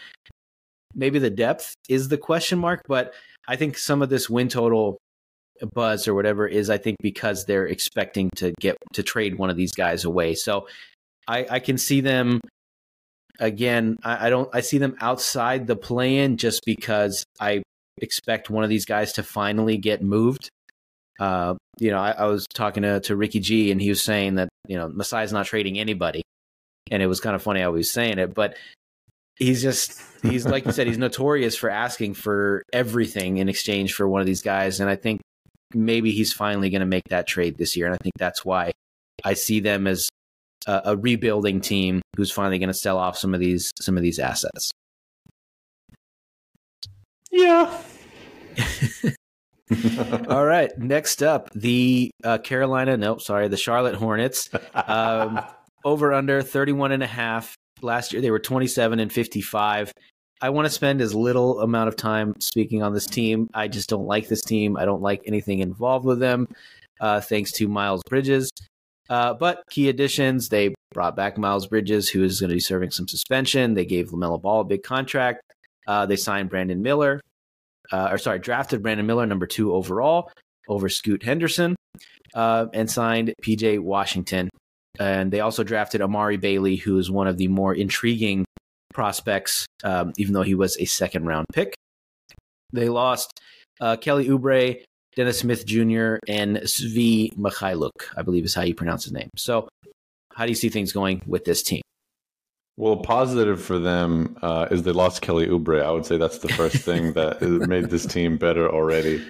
Maybe the depth is the question mark, but I think some of this win total buzz or whatever is I think because they're expecting to get to trade one of these guys away. So I, I can see them again, I, I don't I see them outside the play in just because I expect one of these guys to finally get moved. Uh, you know, I, I, was talking to, to Ricky G and he was saying that, you know, Masai's not trading anybody. And it was kind of funny how he was saying it, but he's just he's like you said, he's notorious for asking for everything in exchange for one of these guys. And I think maybe he's finally gonna make that trade this year. And I think that's why I see them as a, a rebuilding team who's finally going to sell off some of these some of these assets. Yeah. All right. Next up, the uh, Carolina, no, sorry, the Charlotte Hornets. Um, over under 31 and a half. Last year, they were 27 and 55. I want to spend as little amount of time speaking on this team. I just don't like this team. I don't like anything involved with them, uh, thanks to Miles Bridges. Uh, but key additions, they brought back Miles Bridges, who is going to be serving some suspension. They gave LaMelo Ball a big contract. Uh, they signed Brandon Miller, uh, or sorry, drafted Brandon Miller, number two overall, over Scoot Henderson, uh, and signed PJ Washington. And they also drafted Amari Bailey, who is one of the more intriguing prospects, um, even though he was a second round pick. They lost uh, Kelly Oubre, Dennis Smith Jr., and Svi Mykhailiuk, I believe is how you pronounce his name. So, how do you see things going with this team? Well, positive for them uh, is they lost Kelly Oubre. I would say that's the first thing that made this team better already.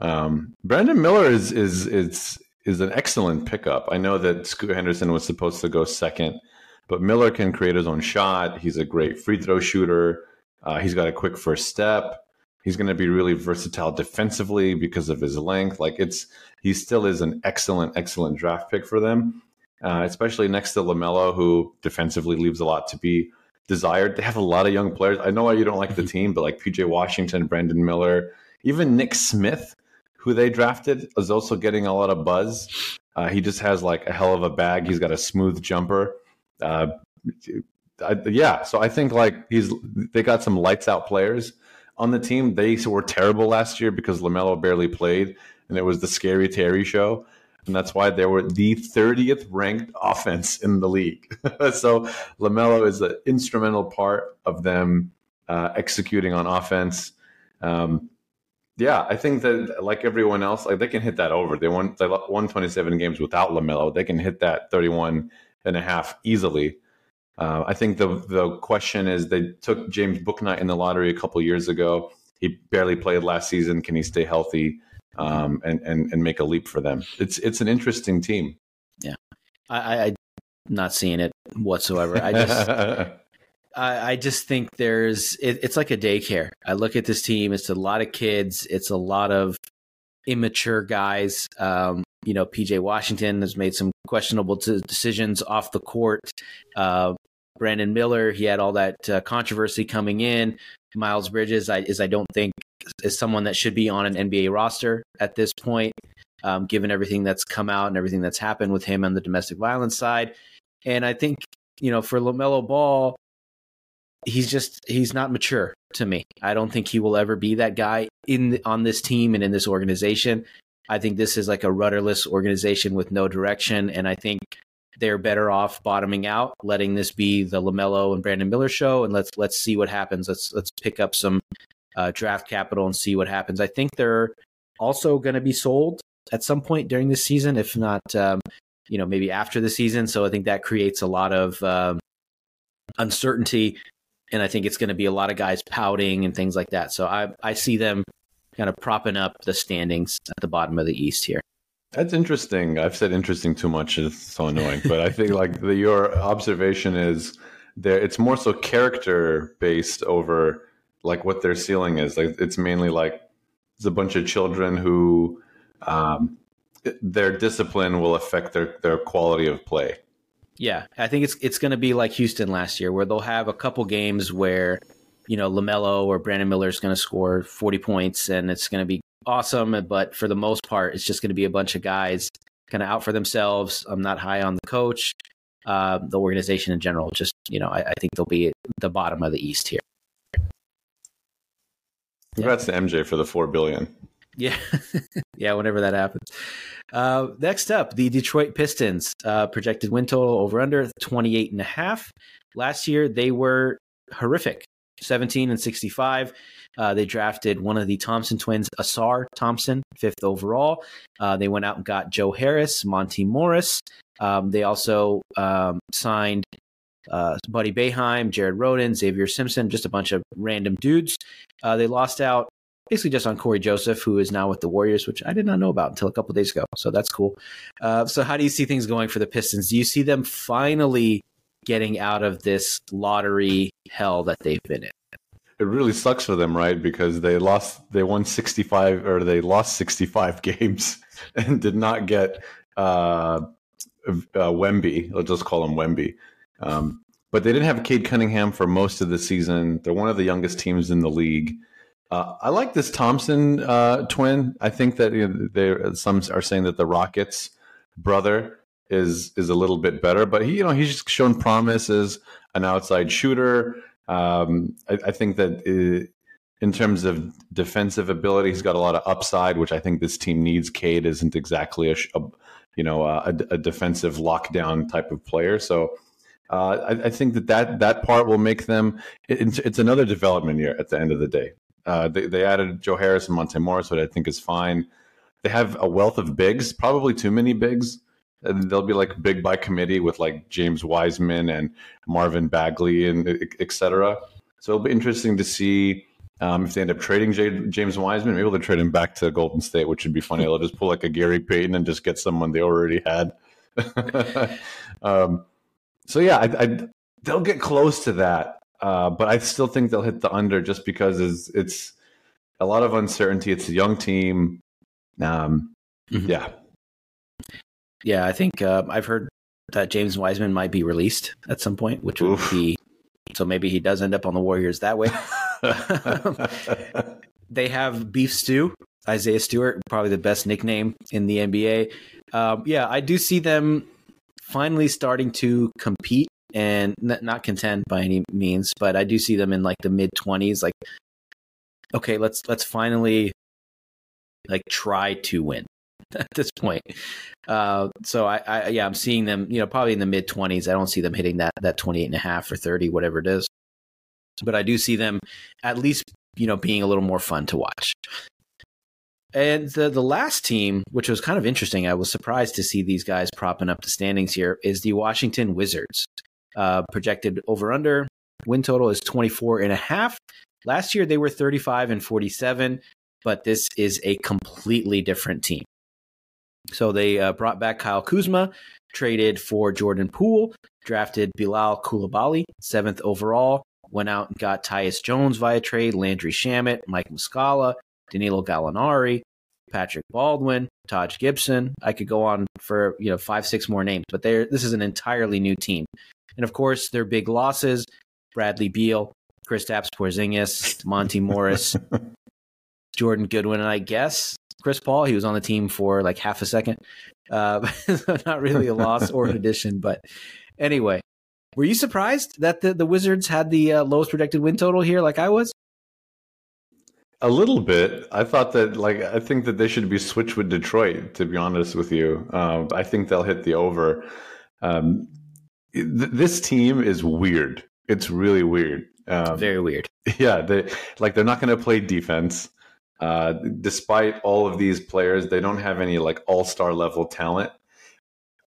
Um, Brandon Miller is is is is an excellent pickup. I know that Scoot Henderson was supposed to go second, but Miller can create his own shot. He's a great free throw shooter. Uh, he's got a quick first step. He's going to be really versatile defensively because of his length. Like it's, he still is an excellent, excellent draft pick for them, uh, especially next to Lamelo, who defensively leaves a lot to be desired. They have a lot of young players. I know why you don't like the mm-hmm. team, but like PJ Washington, Brandon Miller, even Nick Smith, who they drafted, is also getting a lot of buzz. Uh, he just has like a hell of a bag. He's got a smooth jumper. Uh, I, yeah, so I think like he's they got some lights out players on the team. They were terrible last year because Lamelo barely played, and it was the scary Terry show, and that's why they were the 30th ranked offense in the league. so Lamelo is an instrumental part of them uh, executing on offense. Um, yeah, I think that like everyone else, like they can hit that over. They won they won 27 games without Lamelo. They can hit that 31 and a half easily. Uh, I think the the question is they took James Bouknight in the lottery a couple years ago. He barely played last season. Can he stay healthy um, and and and make a leap for them? It's it's an interesting team. Yeah, I, I not seeing it whatsoever. I just I, I just think there's it, it's like a daycare. I look at this team. It's a lot of kids. It's a lot of immature guys. Um, you know, PJ Washington has made some questionable t- decisions off the court. Uh, Brandon Miller, he had all that uh, controversy coming in. Miles Bridges, I, is I don't think is someone that should be on an NBA roster at this point, um, given everything that's come out and everything that's happened with him on the domestic violence side. And I think you know, for Lamelo Ball, he's just he's not mature to me. I don't think he will ever be that guy in on this team and in this organization. I think this is like a rudderless organization with no direction. And I think they're better off bottoming out, letting this be the Lamelo and Brandon Miller show, and let's let's see what happens. Let's let's pick up some uh, draft capital and see what happens. I think they're also going to be sold at some point during the season, if not, um, you know, maybe after the season. So I think that creates a lot of um, uncertainty, and I think it's going to be a lot of guys pouting and things like that. So I I see them kind of propping up the standings at the bottom of the East here. That's interesting. I've said interesting too much. It's so annoying. but I think like the, your observation is there. It's more so character based over like what their ceiling is. Like it's mainly like it's a bunch of children who um, their discipline will affect their their quality of play. Yeah, I think it's it's going to be like Houston last year, where they'll have a couple games where you know, Lamelo or Brandon Miller is going to score 40 points and it's going to be awesome. But for the most part, it's just going to be a bunch of guys kind of out for themselves. I'm not high on the coach, uh, the organization in general. Just, you know, I, I, think they'll be at the bottom of the East here. Congrats yeah. to MJ for the four billion. Yeah, yeah. Whenever that happens. Uh, next up, the Detroit Pistons uh, projected win total over under 28 and a half. Last year, they were horrific. 17 and 65. Uh, they drafted one of the Thompson twins, Ausar Thompson, fifth overall. Uh, they went out and got Joe Harris, Monte Morris. Um, they also um, signed uh, Buddy Boeheim, Jared Rhoden, Xavier Simpson, just a bunch of random dudes. Uh, they lost out basically just on Cory Joseph, who is now with the Warriors, which I did not know about until a couple days ago. So that's cool. Uh, so, how do you see things going for the Pistons? Do you see them finally getting out of this lottery hell that they've been in. It really sucks for them, right? Because they lost, they won 65 or they lost 65 games and did not get uh, uh, Wemby. Let's just call him Wemby. Um, but they didn't have Cade Cunningham for most of the season. They're one of the youngest teams in the league. Uh, I like this Thompson uh, twin. I think that you know, they some are saying that the Rockets brother is is a little bit better. But he, you know, he's just shown promise as an outside shooter. Um, I, I, think that uh, in terms of defensive ability, he's got a lot of upside, which I think this team needs. Cade isn't exactly a, a you know a, a, defensive lockdown type of player, so. Uh, I, I, think that, that that part will make them. It, it's, another development year at the end of the day. Uh, they, they, added Joe Harris and Monte Morris, which I think is fine. They have a wealth of bigs, probably too many bigs. and they'll be like big by committee with like James Wiseman and Marvin Bagley and etc. So it'll be interesting to see um, if they end up trading J- James Wiseman. Maybe they'll trade him back to Golden State, which would be funny. they'll just pull like a Gary Payton and just get someone they already had. um, so yeah, I, I, they'll get close to that, uh, but I still think they'll hit the under just because it's, it's a lot of uncertainty. It's a young team. Um, mm-hmm. Yeah, yeah, I think uh, I've heard that James Wiseman might be released at some point, which would Oof. be so maybe he does end up on the Warriors that way. they have beef stew, Isaiah Stewart, probably the best nickname in the NBA. Um, yeah, I do see them finally starting to compete and not contend by any means, but I do see them in like the mid twenties. Like, okay, let's let's finally like try to win. at this point. Uh, so I, I, yeah, I'm seeing them, you know, probably in the mid 20s. I don't see them hitting that that 28 and a half or 30, whatever it is. But I do see them at least, you know, being a little more fun to watch. And the the last team, which was kind of interesting, I was surprised to see these guys propping up the standings here, is the Washington Wizards. Uh, projected over under win total is 24 and a half. Last year they were 35 and 47, but this is a completely different team. So they uh, brought back Kyle Kuzma, traded for Jordan Poole, drafted Bilal Coulibaly, seventh overall, went out and got Tyus Jones via trade, Landry Shamet, Mike Muscala, Danilo Gallinari, Patrick Baldwin, Taj Gibson. I could go on for you know five, six more names, but they this is an entirely new team. And of course, their big losses: Bradley Beal, Chris Kristaps Porzingis, Monte Morris, Jordan Goodwin, and I guess Chris Paul. He was on the team for like half a second. Uh, not really a loss or an addition, but anyway, were you surprised that the, the Wizards had the uh, lowest projected win total here, like I was? A little bit. I thought that, like, I think that they should be switched with Detroit. To be honest with you, uh, I think they'll hit the over. Um, th- this team is weird. It's really weird. Um, Very weird. Yeah, they like they're not going to play defense. Uh, despite all of these players, they don't have any like all star level talent.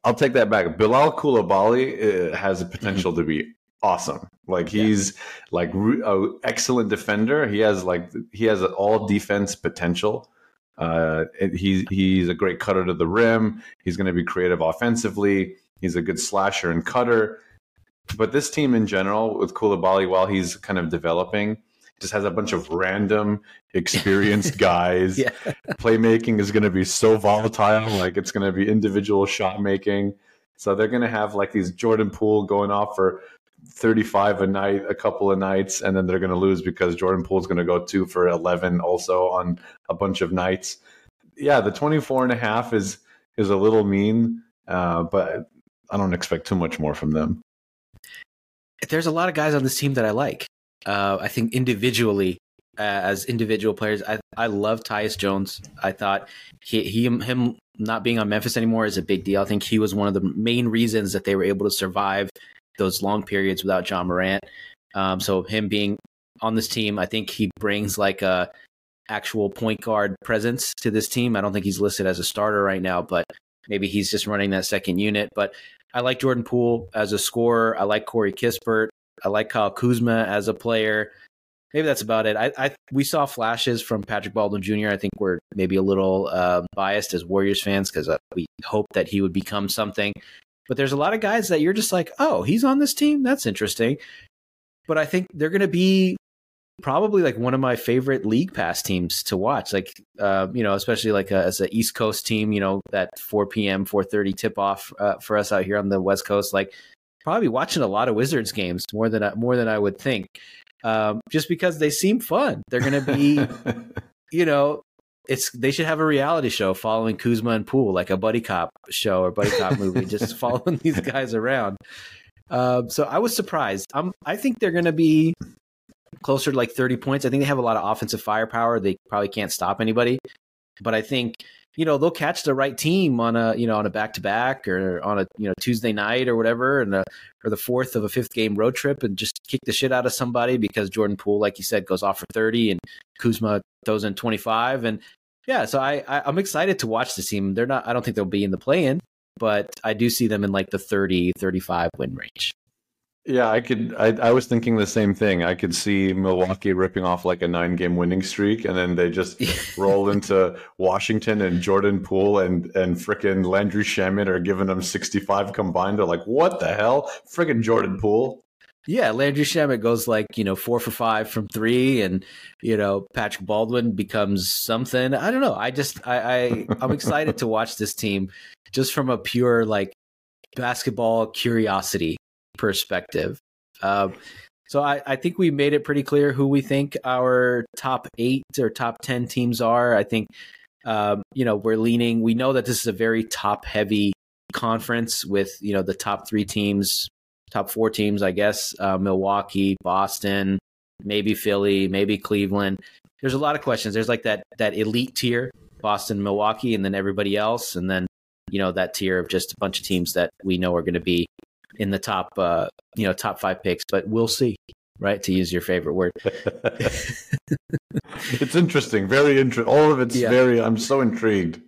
I'll take that back. Bilal Coulibaly uh, has a potential to be awesome. Like he's yeah. like an excellent defender. He has like he has all defense potential. Uh, he he's a great cutter to the rim. He's going to be creative offensively. He's a good slasher and cutter. But this team in general, with Coulibaly, while he's kind of developing, just has a bunch of random experienced guys. yeah. Playmaking is going to be so volatile. Like it's going to be individual shot making. So they're going to have like these Jordan Poole going off for 35 a night, a couple of nights, and then they're going to lose because Jordan Poole is going to go two for 11 also on a bunch of nights. Yeah, the 24 and a half is, is a little mean, uh, but I don't expect too much more from them. There's a lot of guys on this team that I like. Uh, I think individually, uh, as individual players, I I love Tyus Jones. I thought he, he him not being on Memphis anymore is a big deal. I think he was one of the main reasons that they were able to survive those long periods without Ja Morant. Um, so him being on this team, I think he brings like a actual point guard presence to this team. I don't think he's listed as a starter right now, but maybe he's just running that second unit. But I like Jordan Poole as a scorer. I like Corey Kispert. I like Kyle Kuzma as a player. Maybe that's about it. I, I we saw flashes from Patrick Baldwin Jr. I think we're maybe a little uh, biased as Warriors fans because uh, we hope that he would become something. But there's a lot of guys that you're just like, oh, he's on this team. That's interesting. But I think they're going to be probably like one of my favorite league pass teams to watch. Like, uh, you know, especially like a, as an East Coast team, you know, that 4 p.m. 4:30 tip off uh, for us out here on the West Coast. Like, probably watching a lot of Wizards games more than I, more than I would think, um, just because they seem fun. They're going to be, you know, it's they should have a reality show following Kuzma and Poole, like a buddy cop show or buddy cop movie, just following these guys around. Um, so I was surprised. I'm, I think they're going to be closer to like 30 points. I think they have a lot of offensive firepower. They probably can't stop anybody, but I think you know they'll catch the right team on a you know on a back to back or on a you know Tuesday night or whatever, and uh, a, or the fourth of a fifth game road trip, and just kick the shit out of somebody because Jordan Poole, like you said, goes off for thirty and Kuzma throws in twenty five, and yeah, so I, I am excited to watch this team. They're not. I don't think they'll be in the play in, but I do see them in like the 30, 35 win range. Yeah, I could. I, I was thinking the same thing. I could see Milwaukee ripping off like a nine-game winning streak, and then they just roll into Washington and Jordan Poole and and fricking Landry Shamet are giving them sixty-five combined. They're like, what the hell, fricking Jordan Poole. Yeah, Landry Shamet goes like you know four for five from three, and you know Patrick Baldwin becomes something. I don't know. I just I, I I'm excited to watch this team just from a pure like basketball curiosity perspective. Uh, so I, I, think we made it pretty clear who we think our top eight or top ten teams are. I think um, you know we're leaning. We know that this is a very top heavy conference with you know the top three teams, top four teams, I guess. Uh, Milwaukee, Boston, maybe Philly, maybe Cleveland. There's a lot of questions. There's like that that elite tier, Boston, Milwaukee, and then everybody else, and then you know that tier of just a bunch of teams that we know are going to be in the top, uh, you know, top five picks, but we'll see. Right, to use your favorite word. it's interesting, very interesting. All of it's yeah. very. I'm so intrigued.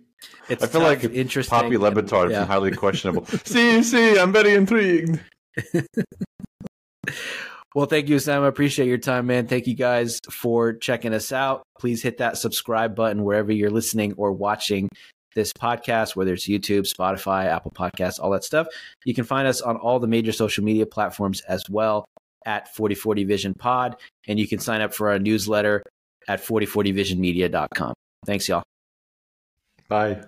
It's I feel tough, like interesting. Papi Le Batard yeah. from highly questionable. see, see, I'm very intrigued. well, thank you, Sam. I appreciate your time, man. Thank you guys for checking us out. Please hit that subscribe button wherever you're listening or watching this podcast, whether it's YouTube, Spotify, Apple Podcasts, all that stuff. You can find us on all the major social media platforms as well at 4040 Vision Pod. And you can sign up for our newsletter at 4040visionmedia.com. Thanks, y'all. Bye.